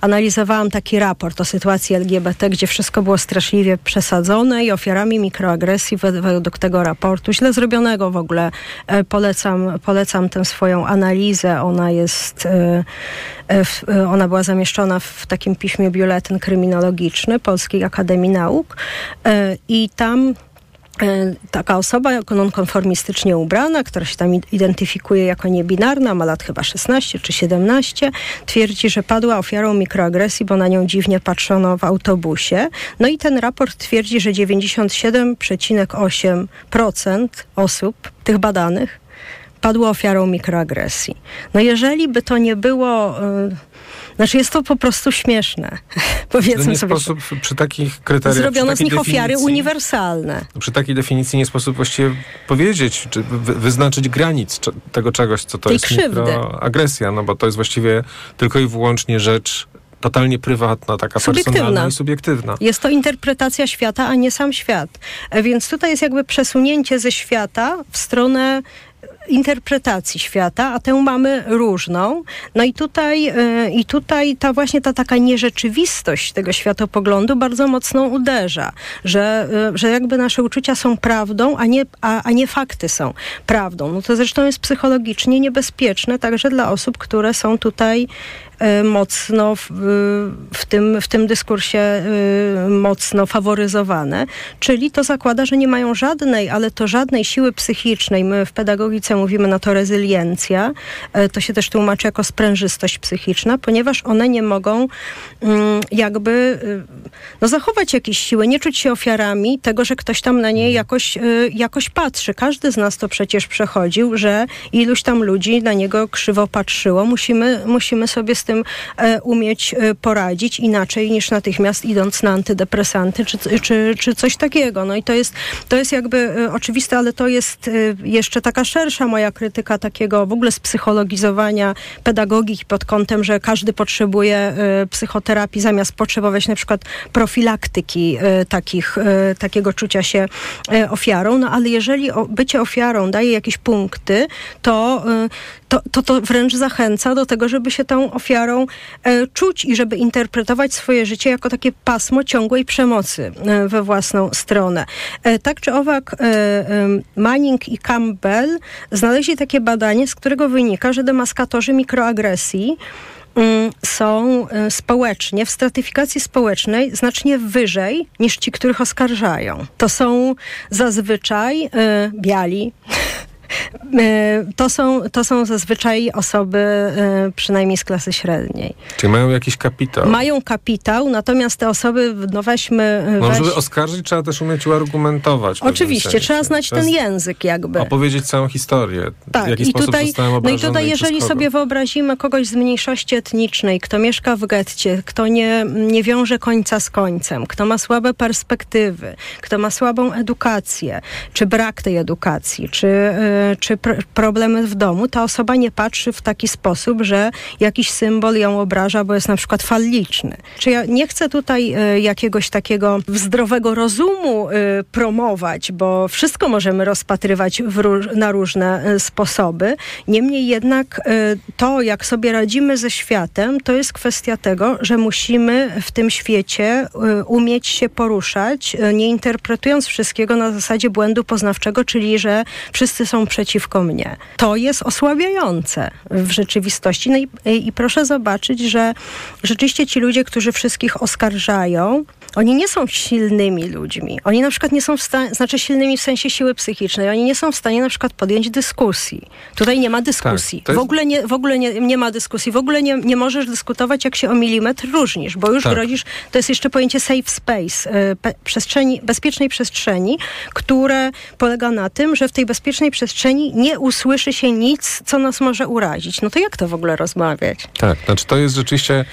analizowałam taki raport o sytuacji LGBT, gdzie wszystko było straszliwie przesadzone i ofiarami mikroagresji według tego raportu, źle zrobionego w ogóle, e, polecam, polecam tę swoją analizę. Ona jest, e, ona była zamieszczona w takim piśmie Biuletyn Kryminologiczny Polskiej Akademii Nauk i tam E, taka osoba nonkonformistycznie ubrana, która się tam identyfikuje jako niebinarna, ma lat chyba 16 czy 17, twierdzi, że padła ofiarą mikroagresji, bo na nią dziwnie patrzono w autobusie. No i ten raport twierdzi, że 97,8% osób, tych badanych, padło ofiarą mikroagresji. No jeżeli by to nie było... Yy, znaczy jest to po prostu śmieszne. [LAUGHS] Powiedzmy nie sobie. sposób przy takich kryteriach. Zrobiono z nich ofiary uniwersalne. Przy takiej definicji nie sposób właściwie powiedzieć, czy wyznaczyć granic tego czegoś, co to Tej jest krzywdy. agresja, no bo to jest właściwie tylko i wyłącznie rzecz totalnie prywatna, taka subiektywna. personalna i subiektywna. Jest to interpretacja świata, a nie sam świat. E, więc tutaj jest jakby przesunięcie ze świata w stronę interpretacji świata, a tę mamy różną. No i tutaj, e, i tutaj ta właśnie ta taka nierzeczywistość tego światopoglądu bardzo mocno uderza, że, e, że jakby nasze uczucia są prawdą, a nie, a, a nie fakty są prawdą. No to zresztą jest psychologicznie niebezpieczne także dla osób, które są tutaj mocno w, w, tym, w tym dyskursie mocno faworyzowane. Czyli to zakłada, że nie mają żadnej, ale to żadnej siły psychicznej. My w pedagogice mówimy na to rezyliencja. To się też tłumaczy jako sprężystość psychiczna, ponieważ one nie mogą mm, jakby no, zachować jakiejś siły, nie czuć się ofiarami tego, że ktoś tam na niej jakoś, jakoś patrzy. Każdy z nas to przecież przechodził, że iluś tam ludzi na niego krzywo patrzyło. Musimy, musimy sobie z tym e, umieć e, poradzić inaczej niż natychmiast idąc na antydepresanty czy, czy, czy coś takiego. No i to jest, to jest jakby e, oczywiste, ale to jest jeszcze taka szersza moja krytyka takiego w ogóle spsychologizowania pedagogiki pod kątem, że każdy potrzebuje psychoterapii zamiast potrzebować na przykład profilaktyki takich, takiego czucia się ofiarą. No ale jeżeli bycie ofiarą daje jakieś punkty, to, to, to, to wręcz zachęca do tego, żeby się tą ofiarą e, czuć i żeby interpretować swoje życie jako takie pasmo ciągłej przemocy e, we własną stronę. E, tak czy owak Manning i Campbell znaleźli takie badanie, z którego wynika, że demaskatorzy mikroagresji mm, są społecznie, w stratyfikacji społecznej znacznie wyżej niż ci, których oskarżają. To są zazwyczaj biali, E, [LAUGHS] to są, to są zazwyczaj osoby e, przynajmniej z klasy średniej. Czyli mają jakiś kapitał. Mają kapitał, natomiast te osoby, no weźmy... E, no, weź... żeby oskarżyć, trzeba też umieć uargumentować. Oczywiście, trzeba znać ten język jakby. Opowiedzieć całą historię. Tak, w jaki i sposób tutaj, No i tutaj, jeżeli sobie wyobrazimy kogoś z mniejszości etnicznej, kto mieszka w getcie, kto nie, nie wiąże końca z końcem, kto ma słabe perspektywy, kto ma słabą edukację, czy brak tej edukacji, czy czy pr problemy w domu, ta osoba nie patrzy w taki sposób, że jakiś symbol ją obraża, bo jest na przykład falliczny. Czy ja nie chcę tutaj y, jakiegoś takiego zdrowego rozumu y, promować, bo wszystko możemy rozpatrywać na różne y, sposoby. Niemniej jednak to, jak sobie radzimy ze światem, to jest kwestia tego, że musimy w tym świecie umieć się poruszać, nie interpretując wszystkiego na zasadzie błędu poznawczego, czyli że wszyscy są przeciwko mnie. To jest osłabiające w rzeczywistości. No i, i proszę zobaczyć, że rzeczywiście ci ludzie, którzy wszystkich oskarżają, oni nie są silnymi ludźmi. Oni na przykład nie są w stanie, znaczy silnymi w sensie siły psychicznej, oni nie są w stanie na przykład podjąć dyskusji. Tutaj nie ma dyskusji. Tak, jest... W ogóle, nie, w ogóle nie, nie ma dyskusji. W ogóle nie, nie możesz dyskutować, jak się o milimetr różnisz, bo już tak. grozisz, to jest jeszcze pojęcie safe space, y, przestrzeni, bezpiecznej przestrzeni, które polega na tym, że w tej bezpiecznej przestrzeni nie usłyszy się nic, co nas może urazić. No to jak to w ogóle rozmawiać? Tak, znaczy to jest rzeczywiście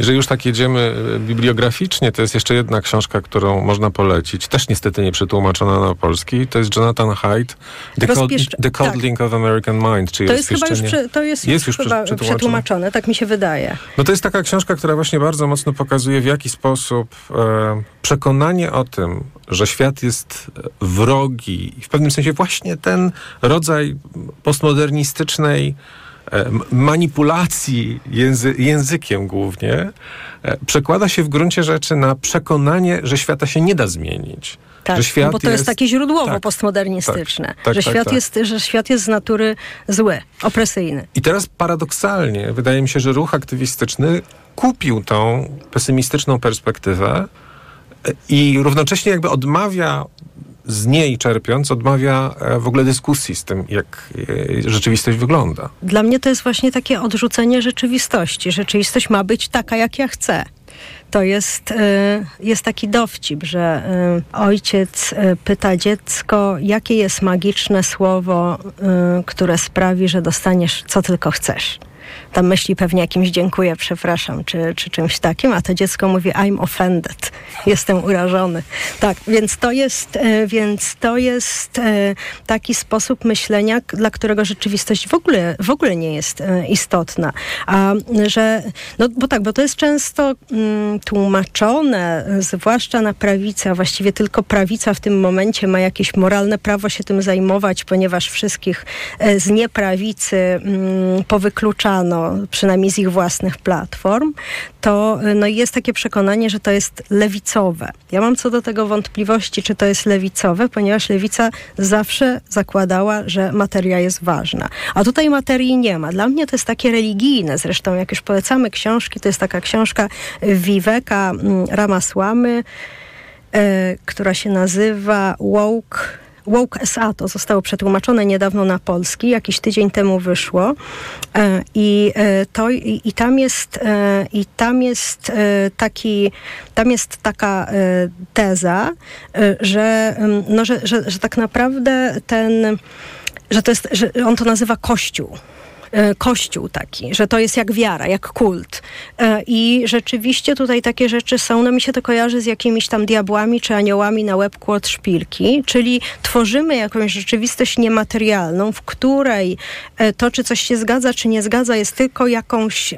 jeżeli już tak jedziemy e, bibliograficznie, to jest jeszcze jedna książka, którą można polecić. Też niestety nie przetłumaczona na polski. To jest Jonathan Haidt, The, Rozpieszcz... The Coddling tak. of American Mind. Czyli to jest chyba już, prze, to jest, jest już, już chyba przetłumaczone? przetłumaczone, tak mi się wydaje. No to jest taka książka, która właśnie bardzo mocno pokazuje, w jaki sposób e, przekonanie o tym, że świat jest wrogi i w pewnym sensie właśnie ten rodzaj postmodernistycznej manipulacji języ językiem głównie e, przekłada się w gruncie rzeczy na przekonanie, że świata się nie da zmienić. Tak, że świat bo to jest, jest takie źródłowo tak, postmodernistyczne, tak, tak, że, tak, świat tak. Jest, że świat jest z natury zły, opresyjny. I teraz paradoksalnie wydaje mi się, że ruch aktywistyczny kupił tą pesymistyczną perspektywę e, i równocześnie jakby odmawia z niej czerpiąc, odmawia e, w ogóle dyskusji z tym, jak e, rzeczywistość wygląda. Dla mnie to jest właśnie takie odrzucenie rzeczywistości. Rzeczywistość ma być taka, jak ja chcę. To jest, e, jest taki dowcip, że ojciec pyta dziecko, jakie jest magiczne słowo, które sprawi, że dostaniesz co tylko chcesz tam myśli pewnie jakimś dziękuję, przepraszam, czy, czy czymś takim, a to dziecko mówi I'm offended, [LAUGHS] jestem urażony. Tak, więc to jest, e, więc to jest e, taki sposób myślenia, dla którego rzeczywistość w ogóle, w ogóle nie jest e, istotna. A że, no bo tak, bo to jest często mm, tłumaczone, zwłaszcza na prawicy, a właściwie tylko prawica w tym momencie ma jakieś moralne prawo się tym zajmować, ponieważ wszystkich z nieprawicy mm, powykluczano czytano, przynajmniej z ich własnych platform, to no jest takie przekonanie, że to jest lewicowe. Ja mam co do tego wątpliwości, czy to jest lewicowe, ponieważ lewica zawsze zakładała, że materia jest ważna. A tutaj materii nie ma. Dla mnie to jest takie religijne. Zresztą jak już polecamy książki, to jest taka książka Viveka mm, Ramasłamy, e, która się nazywa Woke Woke SA to zostało przetłumaczone niedawno na polski, jakiś tydzień temu wyszło. E, i, e, to, i, i tam jest, e, i tam jest taki, tam jest taka teza, że, no, że, że, że tak naprawdę ten, że to jest, że on to nazywa kościół kościół taki, że to jest jak wiara, jak kult. E, I rzeczywiście tutaj takie rzeczy są, no mi się to kojarzy z jakimiś tam diabłami czy aniołami na łebku od szpilki, czyli tworzymy jakąś rzeczywistość niematerialną, w której e, to, czy coś się zgadza, czy nie zgadza, jest tylko jakąś E,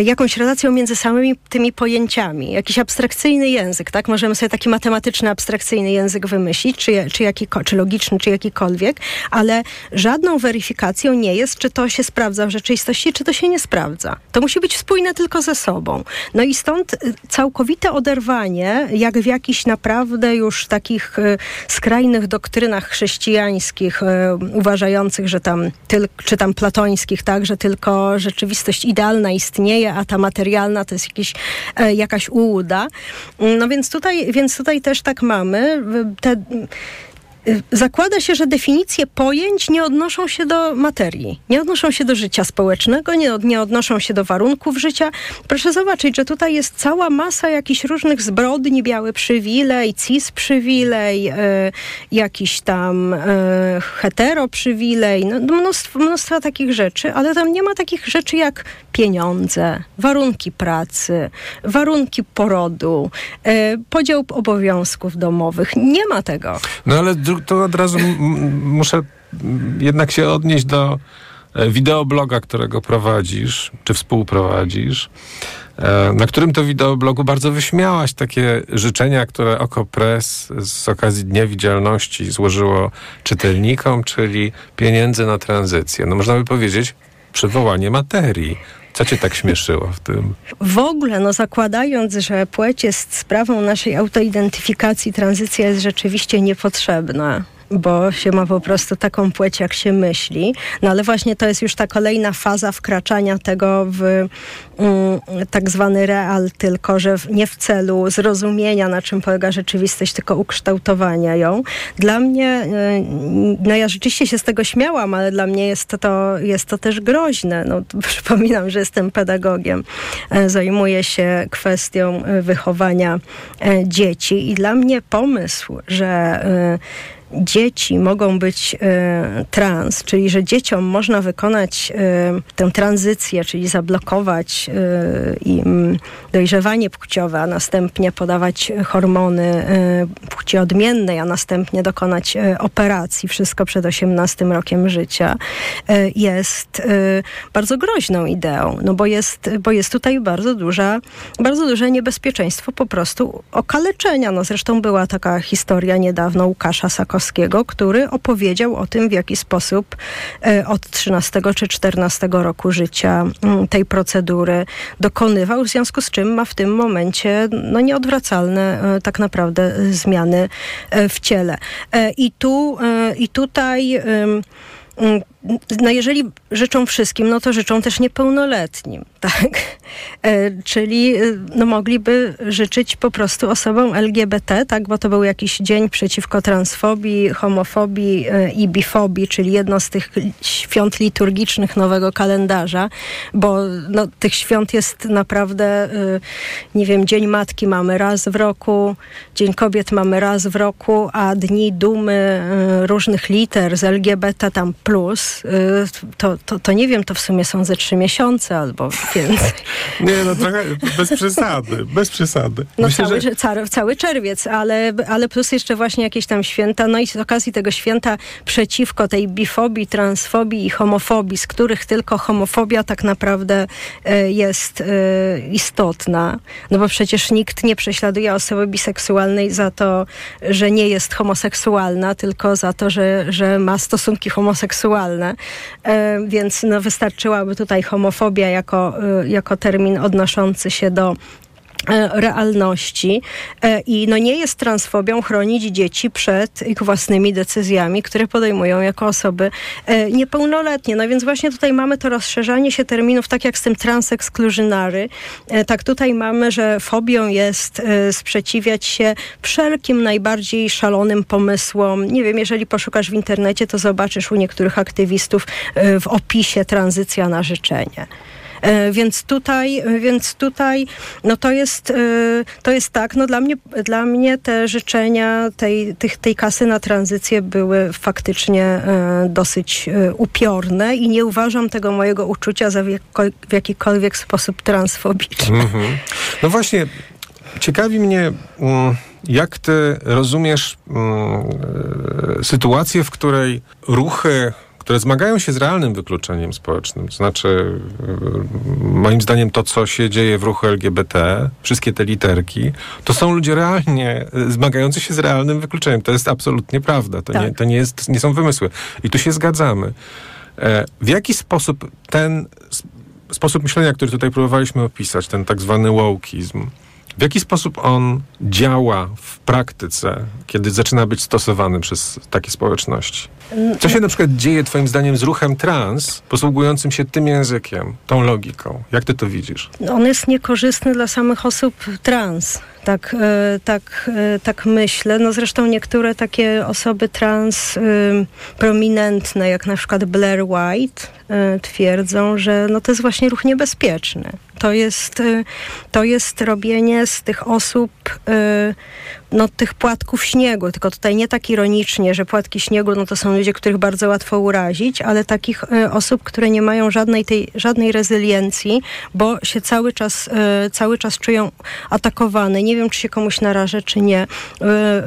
jakąś relacją między samymi tymi pojęciami. Jakiś abstrakcyjny język, tak? Możemy sobie taki matematyczny, abstrakcyjny język wymyślić, czy, czy, jaki, czy logiczny, czy jakikolwiek, ale żadną weryfikacją nie jest, czy to się sprawdza w rzeczywistości, czy to się nie sprawdza. To musi być spójne tylko ze sobą. No i stąd y, całkowite oderwanie, jak w jakichś naprawdę już takich y, skrajnych doktrynach chrześcijańskich, uważających, że tam, czy tam platońskich, tak, że tylko rzeczywistość idealna istnieje, istnieje, a ta materialna to jest jakieś, e, jakaś ułuda. No więc tutaj, więc tutaj też tak mamy. Te, zakłada się, że definicje pojęć nie odnoszą się do materii, nie odnoszą się do życia społecznego, nie, nie odnoszą się do warunków życia. Proszę zobaczyć, że tutaj jest cała masa jakichś różnych zbrodni, biały przywilej, cis przywilej, y, jakiś tam y, hetero przywilej, no, mnóstwo, mnóstwo takich rzeczy, ale tam nie ma takich rzeczy jak pieniądze, warunki pracy, warunki porodu, y, podział obowiązków domowych. Nie ma tego. No ale to od razu muszę jednak się odnieść do e, wideobloga, którego prowadzisz, czy współprowadzisz, e, na którym to wideoblogu bardzo wyśmiałaś takie życzenia, które Oko z okazji Dnia Widzialności złożyło czytelnikom, czyli pieniędzy na tranzycję. No można by powiedzieć, przywołanie materii. Co cię tak śmieszyło w tym? W ogóle, no zakładając, że płeć jest sprawą naszej autoidentyfikacji, tranzycja jest rzeczywiście niepotrzebna bo się ma po prostu taką płeć, jak się myśli. No ale właśnie to jest już ta kolejna faza wkraczania tego w mm, tak zwany real, tylko że nie w celu zrozumienia, na czym polega rzeczywistość, tylko ukształtowania ją. Dla mnie, y, no ja rzeczywiście się z tego śmiałam, ale dla mnie jest to, to jest to też groźne. No, [LAUGHS] przypominam, że jestem pedagogiem. E, zajmuję się kwestią e, wychowania dzieci i dla mnie pomysł, że dzieci mogą być e, trans, czyli że dzieciom można wykonać e, tę tranzycję, czyli zablokować e, im dojrzewanie płciowe, a następnie podawać hormony płci odmiennej, a następnie dokonać operacji, wszystko przed 18 rokiem życia, jest bardzo groźną ideą, no bo jest, bo jest tutaj bardzo duża, bardzo duże niebezpieczeństwo po prostu okaleczenia. No zresztą była taka historia niedawno Łukasza Sakowskiego, który opowiedział o tym, w jaki sposób e, od 13 czy 14 roku życia mm, tej procedury dokonywał, w związku z czym ma w tym momencie no, nieodwracalne e, tak naprawdę zmiany e, w ciele. I tu i tutaj no jeżeli życzą wszystkim, no to życzą też niepełnoletnim, [LAUGHS] tak? E, czyli e, no mogliby życzyć po prostu osobom LGBT, tak? Bo to był jakiś dzień przeciwko transfobii, homofobii e, i bifobii, czyli jedno z tych świąt liturgicznych nowego kalendarza, bo no, tych świąt jest naprawdę, nie wiem, Dzień Matki mamy raz w roku, Dzień Kobiet mamy raz w roku, a dni dumy różnych liter z LGBT tam plus, to, to, to nie wiem, to w sumie są ze trzy miesiące albo więcej. [LAUGHS] Nie, no trochę bez przesady, bez przesady. No Myślę, cały, że... cały, cały czerwiec, ale, ale plus jeszcze właśnie jakieś tam święta, no i z okazji tego święta przeciwko tej bifobii, transfobii i homofobii, z których tylko homofobia tak naprawdę e, jest e, istotna, no bo przecież nikt nie prześladuje osoby biseksualnej za to, że nie jest homoseksualna, tylko za to, że, że ma stosunki homoseksualne normalne, więc no, wystarczyłaby tutaj homofobia jako, jako termin odnoszący się do E, realności e, i no nie jest transfobią chronić dzieci przed ich własnymi decyzjami, które podejmują jako osoby e, niepełnoletnie. No więc właśnie tutaj mamy to rozszerzanie się terminów, tak jak z tym transexclusionary, tak tutaj mamy, że fobią jest sprzeciwiać się wszelkim najbardziej szalonym pomysłom. Nie wiem, jeżeli poszukasz w internecie, to zobaczysz u niektórych aktywistów w opisie tranzycja na życzenie. E, więc tutaj, więc tutaj no to jest, e, to jest tak, no dla mnie, dla mnie te życzenia tej, tych, tej kasy na tranzycję były faktycznie e, dosyć upiorne i nie uważam tego mojego uczucia za w jakikolwiek sposób transfobiczne. Mm -hmm. No właśnie, ciekawi mnie, mm, jak ty rozumiesz mm, sytuację, w której ruchy które zmagają się z realnym wykluczeniem społecznym. To znaczy, moim zdaniem, to, co się dzieje w ruchu LGBT, wszystkie te literki, to są ludzie realnie zmagający się z realnym wykluczeniem. To jest absolutnie prawda. To, tak. nie, to nie, jest, nie są wymysły. I tu się zgadzamy. E, w jaki sposób ten sposób myślenia, który tutaj próbowaliśmy opisać, ten tak zwany wokeizm, w jaki sposób on działa w praktyce, kiedy zaczyna być stosowany przez takie społeczności? Co się na przykład dzieje Twoim zdaniem z ruchem trans, posługującym się tym językiem, tą logiką? Jak Ty to widzisz? On jest niekorzystny dla samych osób trans. Tak, e, tak, e, tak myślę. No zresztą niektóre takie osoby trans prominentne, jak na przykład Blair White, y, twierdzą, że no to jest właśnie ruch niebezpieczny. To jest, y, to jest robienie z tych osób no, tych płatków śniegu, tylko tutaj nie tak ironicznie, że płatki śniegu no, to są ludzie, których bardzo łatwo urazić, ale takich y, osób, które nie mają żadnej, tej, żadnej rezyliencji, bo się cały czas, y, cały czas czują atakowane. Nie wiem, czy się komuś narażę, czy nie. Y,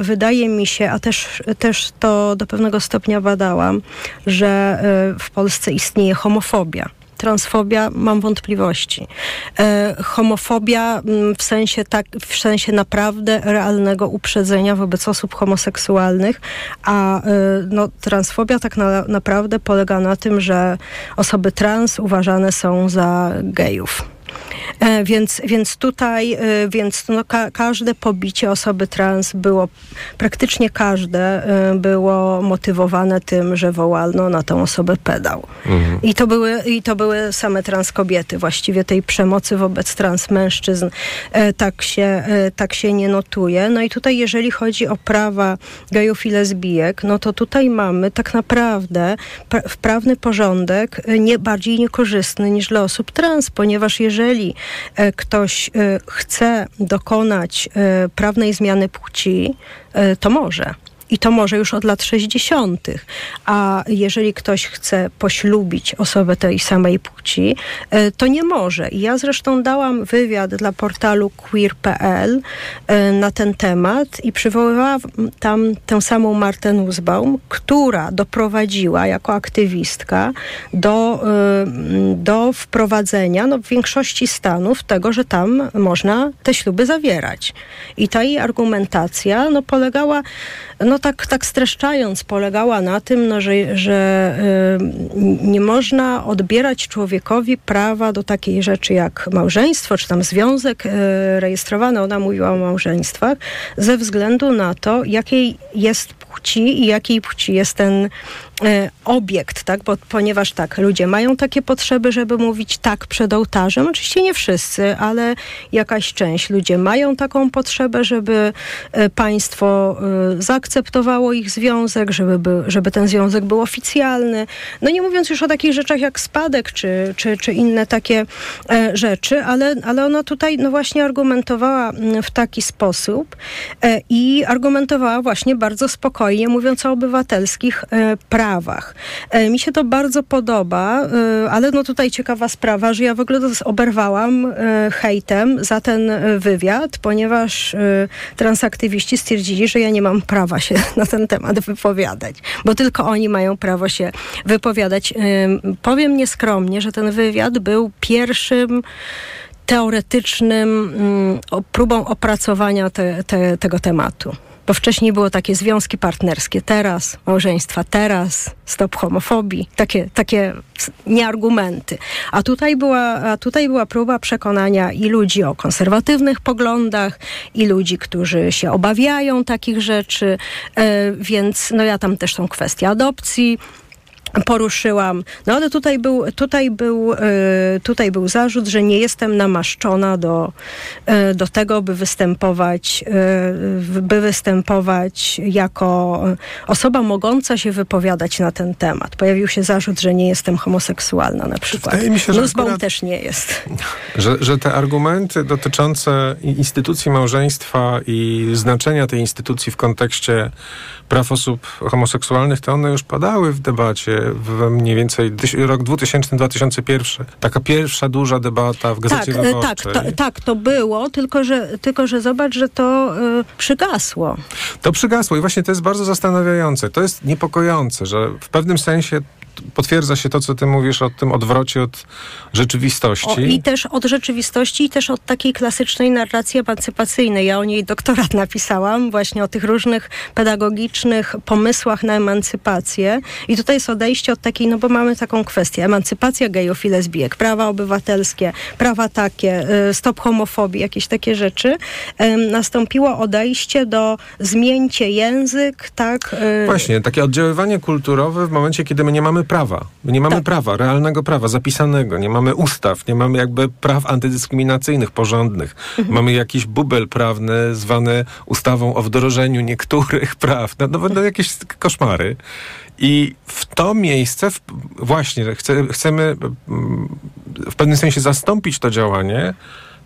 wydaje mi się, a też, też to do pewnego stopnia badałam, że w Polsce istnieje homofobia transfobia mam wątpliwości. E, homofobia mm, w sensie, tak, w sensie naprawdę realnego uprzedzenia wobec osób homoseksualnych, a e, no, transfobia tak na, naprawdę polega na tym, że osoby trans uważane są za gejów. E, więc, więc tutaj, e, więc no, ka każde pobicie osoby trans było, praktycznie każde e, było motywowane tym, że wołano na tą osobę pedał. Mhm. I, to były, I to były same trans kobiety. Właściwie tej przemocy wobec trans mężczyzn tak się, tak się nie notuje. No i tutaj, jeżeli chodzi o prawa gejów i lesbijek, no to tutaj mamy tak naprawdę pra prawny porządek nie bardziej niekorzystny niż dla osób trans, ponieważ jeżeli E, ktoś e, chce dokonać e, prawnej zmiany płci, to może i to może już od lat 60. A jeżeli ktoś chce poślubić osobę tej samej płci, e, to nie może. Ja zresztą dałam wywiad dla portalu queer.pl e, na ten temat i przywoływałam tam tę samą Martę Nussbaum, która doprowadziła jako aktywistka do, e, do wprowadzenia no, w większości stanów tego, że tam można te śluby zawierać. I ta jej argumentacja no, polegała no tak, tak streszczając, polegała na tym, no, że, że y, nie można odbierać człowiekowi prawa do takiej rzeczy jak małżeństwo, czy tam związek y, rejestrowany, ona mówiła o małżeństwach, ze względu na to, jakiej jest płci i jakiej płci jest ten obiekt, tak? Bo, ponieważ tak, ludzie mają takie potrzeby, żeby mówić tak przed ołtarzem. Oczywiście nie wszyscy, ale jakaś część. Ludzie mają taką potrzebę, żeby e, państwo e, zaakceptowało ich związek, żeby, by, żeby ten związek był oficjalny. No nie mówiąc już o takich rzeczach jak spadek, czy, czy, czy inne takie rzeczy, ale, ale ona tutaj no właśnie argumentowała mm, w taki sposób i argumentowała właśnie bardzo spokojnie, mówiąc o obywatelskich prawach E, mi się to bardzo podoba, e, ale no tutaj ciekawa sprawa, że ja w ogóle oberwałam e, hejtem za ten wywiad, ponieważ transaktywiści stwierdzili, że ja nie mam prawa się [LAUGHS] na ten temat wypowiadać, bo tylko oni mają prawo się wypowiadać. Powiem nieskromnie, że ten wywiad był pierwszym teoretycznym mm, próbą opracowania te, te, tego tematu. Bo wcześniej było takie związki partnerskie teraz, małżeństwa teraz, stop homofobii, takie, takie nieargumenty. A tutaj, była, a tutaj była próba przekonania i ludzi o konserwatywnych poglądach, i ludzi, którzy się obawiają takich rzeczy, e, więc no ja tam też są kwestie adopcji, poruszyłam. No ale tutaj był, tutaj był, e, tutaj był zarzut, że nie jestem namaszczona do, e, do tego, by występować, e, by występować jako osoba mogąca się wypowiadać na ten temat. Pojawił się zarzut, że nie jestem homoseksualna na przykład. Wydaje mi się, że Nussbaum akurat- też nie jest. Że, że te argumenty dotyczące instytucji małżeństwa i znaczenia tej instytucji w kontekście praw osób homoseksualnych, to one już padały w debacie w mniej więcej rok 2000-2001. Taka pierwsza duża debata w Gazecie Tak, e, tak, Wyborczej. to, tak, to było, tylko że, tylko że zobacz, że to y, przygasło. To przygasło i właśnie to jest bardzo zastanawiające. To jest niepokojące, że w pewnym sensie potwierdza się to, co ty mówisz o tym odwrocie od rzeczywistości. O, I też od rzeczywistości, i też od takiej klasycznej narracji emancypacyjnej. Ja o niej doktorat [LAUGHS] napisałam, właśnie o tych różnych pedagogicznych pomysłach na emancypację. I tutaj jest odejście od takiej, no bo mamy taką kwestię, emancypacja gejów i lesbijek, prawa obywatelskie, prawa takie, y, stop homofobii, jakieś takie rzeczy. Nastąpiło odejście do zmieńcie język, tak? y, Właśnie, takie oddziaływanie kulturowe w momencie, kiedy my nie mamy prawa. Nie mamy Tak. prawa, realnego prawa, zapisanego. Nie mamy ustaw, nie mamy jakby praw antydyskryminacyjnych, porządnych. Mhm. Mamy jakiś bubel prawny zwany ustawą o wdrożeniu niektórych [LAUGHS] praw. No, no, no jakieś koszmary. I w to miejsce w, właśnie chce, chcemy mm, w pewnym sensie zastąpić to działanie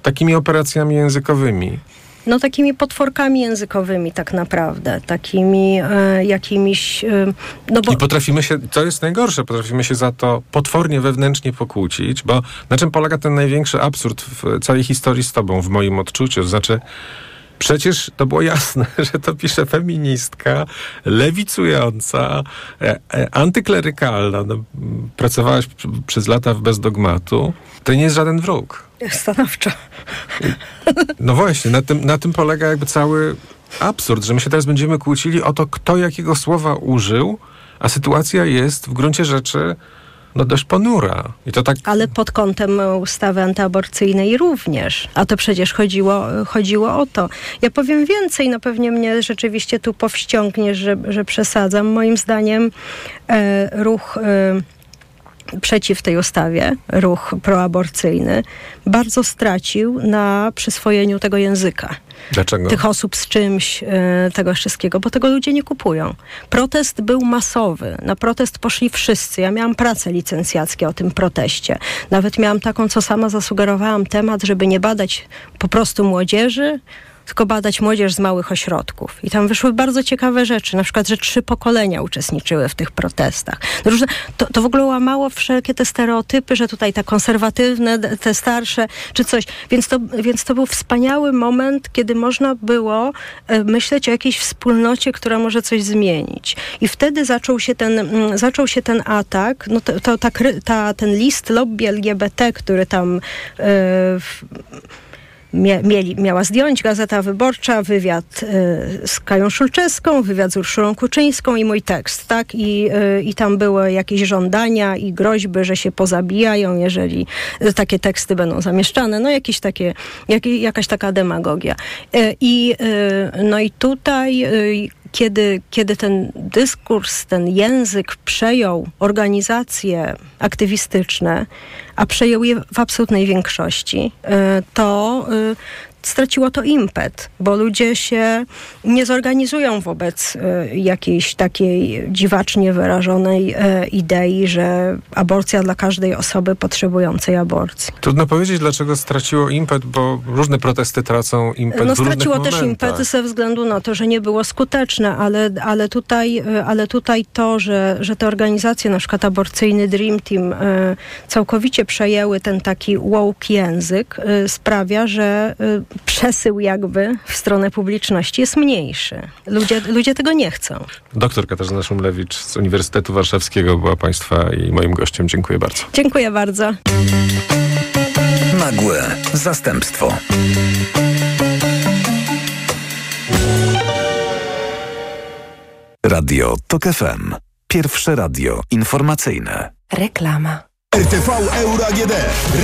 takimi operacjami językowymi. No takimi potworkami językowymi tak naprawdę, takimi e, jakimiś, e, no bo I potrafimy się, co jest najgorsze, potrafimy się za to potwornie wewnętrznie pokłócić, bo na czym polega ten największy absurd w całej historii z tobą, w moim odczuciu? Znaczy, przecież to było jasne, [LAUGHS] że to pisze feministka, lewicująca, e, e, antyklerykalna. No, pracowałaś p- przez lata w Bezdogmatu. To nie jest żaden wróg. Stanowczo. No właśnie, na tym, na tym polega jakby cały absurd, że my się teraz będziemy kłócili o to, kto jakiego słowa użył, a sytuacja jest w gruncie rzeczy no dość ponura. I to tak... Ale pod kątem ustawy antyaborcyjnej również. A to przecież chodziło, chodziło o to. Ja powiem więcej, no pewnie mnie rzeczywiście tu powściągniesz, że, że przesadzam. Moim zdaniem e, ruch... E, przeciw tej ustawie, ruch proaborcyjny, bardzo stracił na przyswojeniu tego języka. Dlaczego? tych osób z czymś, e, tego wszystkiego, bo tego ludzie nie kupują. Protest był masowy. Na protest poszli wszyscy. Ja miałam pracę licencjackie o tym proteście. Nawet miałam taką, co sama zasugerowałam, temat, żeby nie badać po prostu młodzieży, tylko badać młodzież z małych ośrodków. I tam wyszły bardzo ciekawe rzeczy, na przykład, że trzy pokolenia uczestniczyły w tych protestach. Różne, to, to w ogóle łamało wszelkie te stereotypy, że tutaj te konserwatywne, te starsze, czy coś. Więc to, więc to był wspaniały moment, kiedy można było e, myśleć o jakiejś wspólnocie, która może coś zmienić. I wtedy zaczął się ten, zaczął się ten atak, no to, to ta, ta, ten list lobby LGBT, który tam e, w, mieli, miała zdjąć Gazeta Wyborcza, wywiad y, z Kają Szulczewską, wywiad z Urszulą Kuczyńską i mój tekst, tak? I, y, I tam były jakieś żądania i groźby, że się pozabijają, jeżeli takie teksty będą zamieszczane. No jakieś takie, jak, jakaś taka demagogia. Y, I, y, no i tutaj... Y, kiedy, kiedy ten dyskurs, ten język przejął organizacje aktywistyczne, a przejął je w absolutnej większości, y, to y, straciło to impet, bo ludzie się nie zorganizują wobec y, jakiejś takiej dziwacznie wyrażonej y, idei, że aborcja dla każdej osoby potrzebującej aborcji. Trudno powiedzieć, dlaczego straciło impet, bo różne protesty tracą impet No w różnych straciło też momentach. impet ze względu na to, że nie było skuteczne, ale, ale, tutaj, y, ale tutaj to, że, że te organizacje, na przykład aborcyjny Dream Team, całkowicie przejęły ten taki woke język, sprawia, że przesył jakby w stronę publiczności jest mniejszy. Ludzie, ludzie tego nie chcą. Doktor Katarzyna Szumlewicz z Uniwersytetu Warszawskiego była Państwa i moim gościem. Dziękuję bardzo. Dziękuję bardzo. Nagłe zastępstwo. Radio TOK FM. Pierwsze radio informacyjne. Reklama. RTV Euro AGD.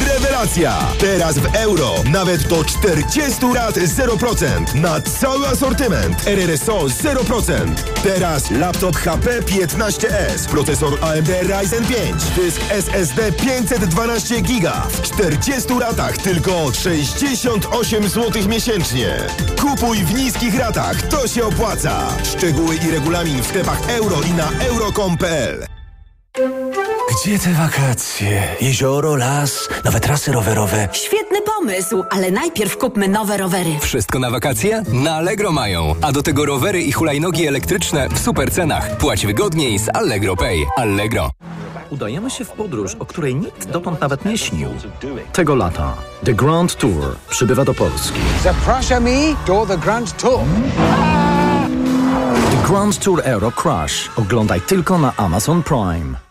Rewelacja! Teraz w euro nawet do 40 lat 0% na cały asortyment. RRSO 0%. Teraz laptop HP 15S, procesor AMD Ryzen 5, dysk SSD 512 GB w 40 latach tylko 68 zł miesięcznie. Kupuj w niskich ratach, to się opłaca. Szczegóły i regulamin w sklepach euro i na euro.com.pl. Gdzie te wakacje? Jezioro, las, nowe trasy rowerowe. Świetny pomysł, ale najpierw kupmy nowe rowery. Wszystko na wakacje? Na Allegro mają. A do tego rowery i hulajnogi elektryczne w super cenach. Płać wygodniej z Allegro Pay. Allegro. Udajemy się w podróż, o której nikt dotąd nawet nie śnił. Tego lata The Grand Tour przybywa do Polski. Zapraszamy do The Grand Tour. The Grand Tour Euro Crash. Oglądaj tylko na Amazon Prime.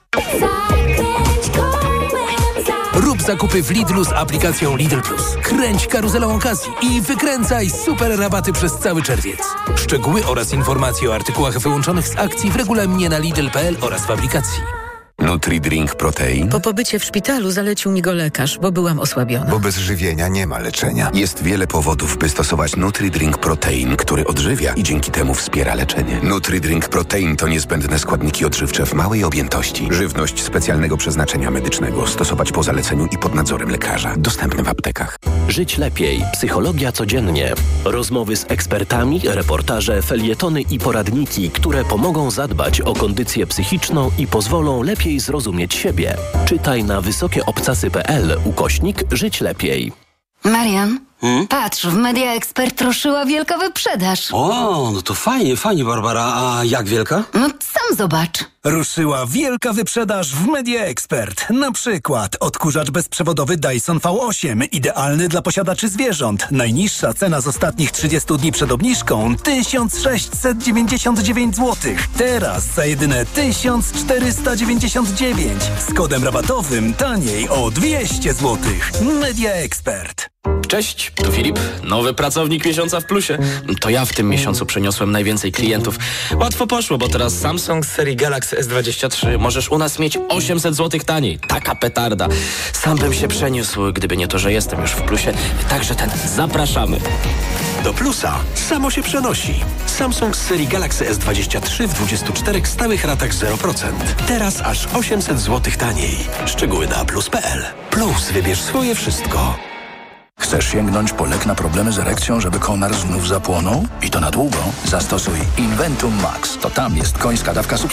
Rób zakupy w Lidlu z aplikacją Lidl Plus. Kręć karuzelą okazji i wykręcaj super rabaty przez cały czerwiec. Szczegóły oraz informacje o artykułach wyłączonych z akcji w regulaminie na Lidl.pl oraz w aplikacji. Nutri-Drink Protein? Po pobycie w szpitalu zalecił mi go lekarz, bo byłam osłabiona. Bo bez żywienia nie ma leczenia. Jest wiele powodów, by stosować Nutri-Drink Protein, który odżywia i dzięki temu wspiera leczenie. Nutri-Drink Protein to niezbędne składniki odżywcze w małej objętości. Żywność specjalnego przeznaczenia medycznego. Stosować po zaleceniu i pod nadzorem lekarza. Dostępny w aptekach. Żyć lepiej. Psychologia codziennie. Rozmowy z ekspertami, reportaże, felietony i poradniki, które pomogą zadbać o kondycję psychiczną i pozwolą lepiej zrozumieć siebie. Czytaj na wysokieobcasy.pl ukośnik Żyć lepiej. Marian, hmm? patrz, w Media Expert ruszyła wielka wyprzedaż. O, no to fajnie, fajnie, Barbara. A jak wielka? No sam zobacz. Ruszyła wielka wyprzedaż w Media Expert. Na przykład odkurzacz bezprzewodowy Dyson V8, idealny dla posiadaczy zwierząt. Najniższa cena z ostatnich 30 dni przed obniżką 1699 zł. Teraz za jedyne 1499. Z kodem rabatowym taniej o 200 zł. Media Expert. Cześć, tu Filip, nowy pracownik miesiąca w plusie. To ja w tym miesiącu przeniosłem najwięcej klientów. Łatwo poszło, bo teraz Samsung z serii Galaxy S23 możesz u nas mieć 800 zł taniej. Taka petarda. Sam bym się przeniósł, gdyby nie to, że jestem już w plusie. Także ten, zapraszamy. Do plusa samo się przenosi. Samsung z serii Galaxy S23 w 24 stałych ratach 0%. Teraz aż 800 zł taniej. Szczegóły na plus.pl. Plus, wybierz swoje wszystko. Chcesz sięgnąć po lek na problemy z erekcją, żeby konar znów zapłonął? I to na długo? Zastosuj Inventum Max. To tam jest końska dawka substancji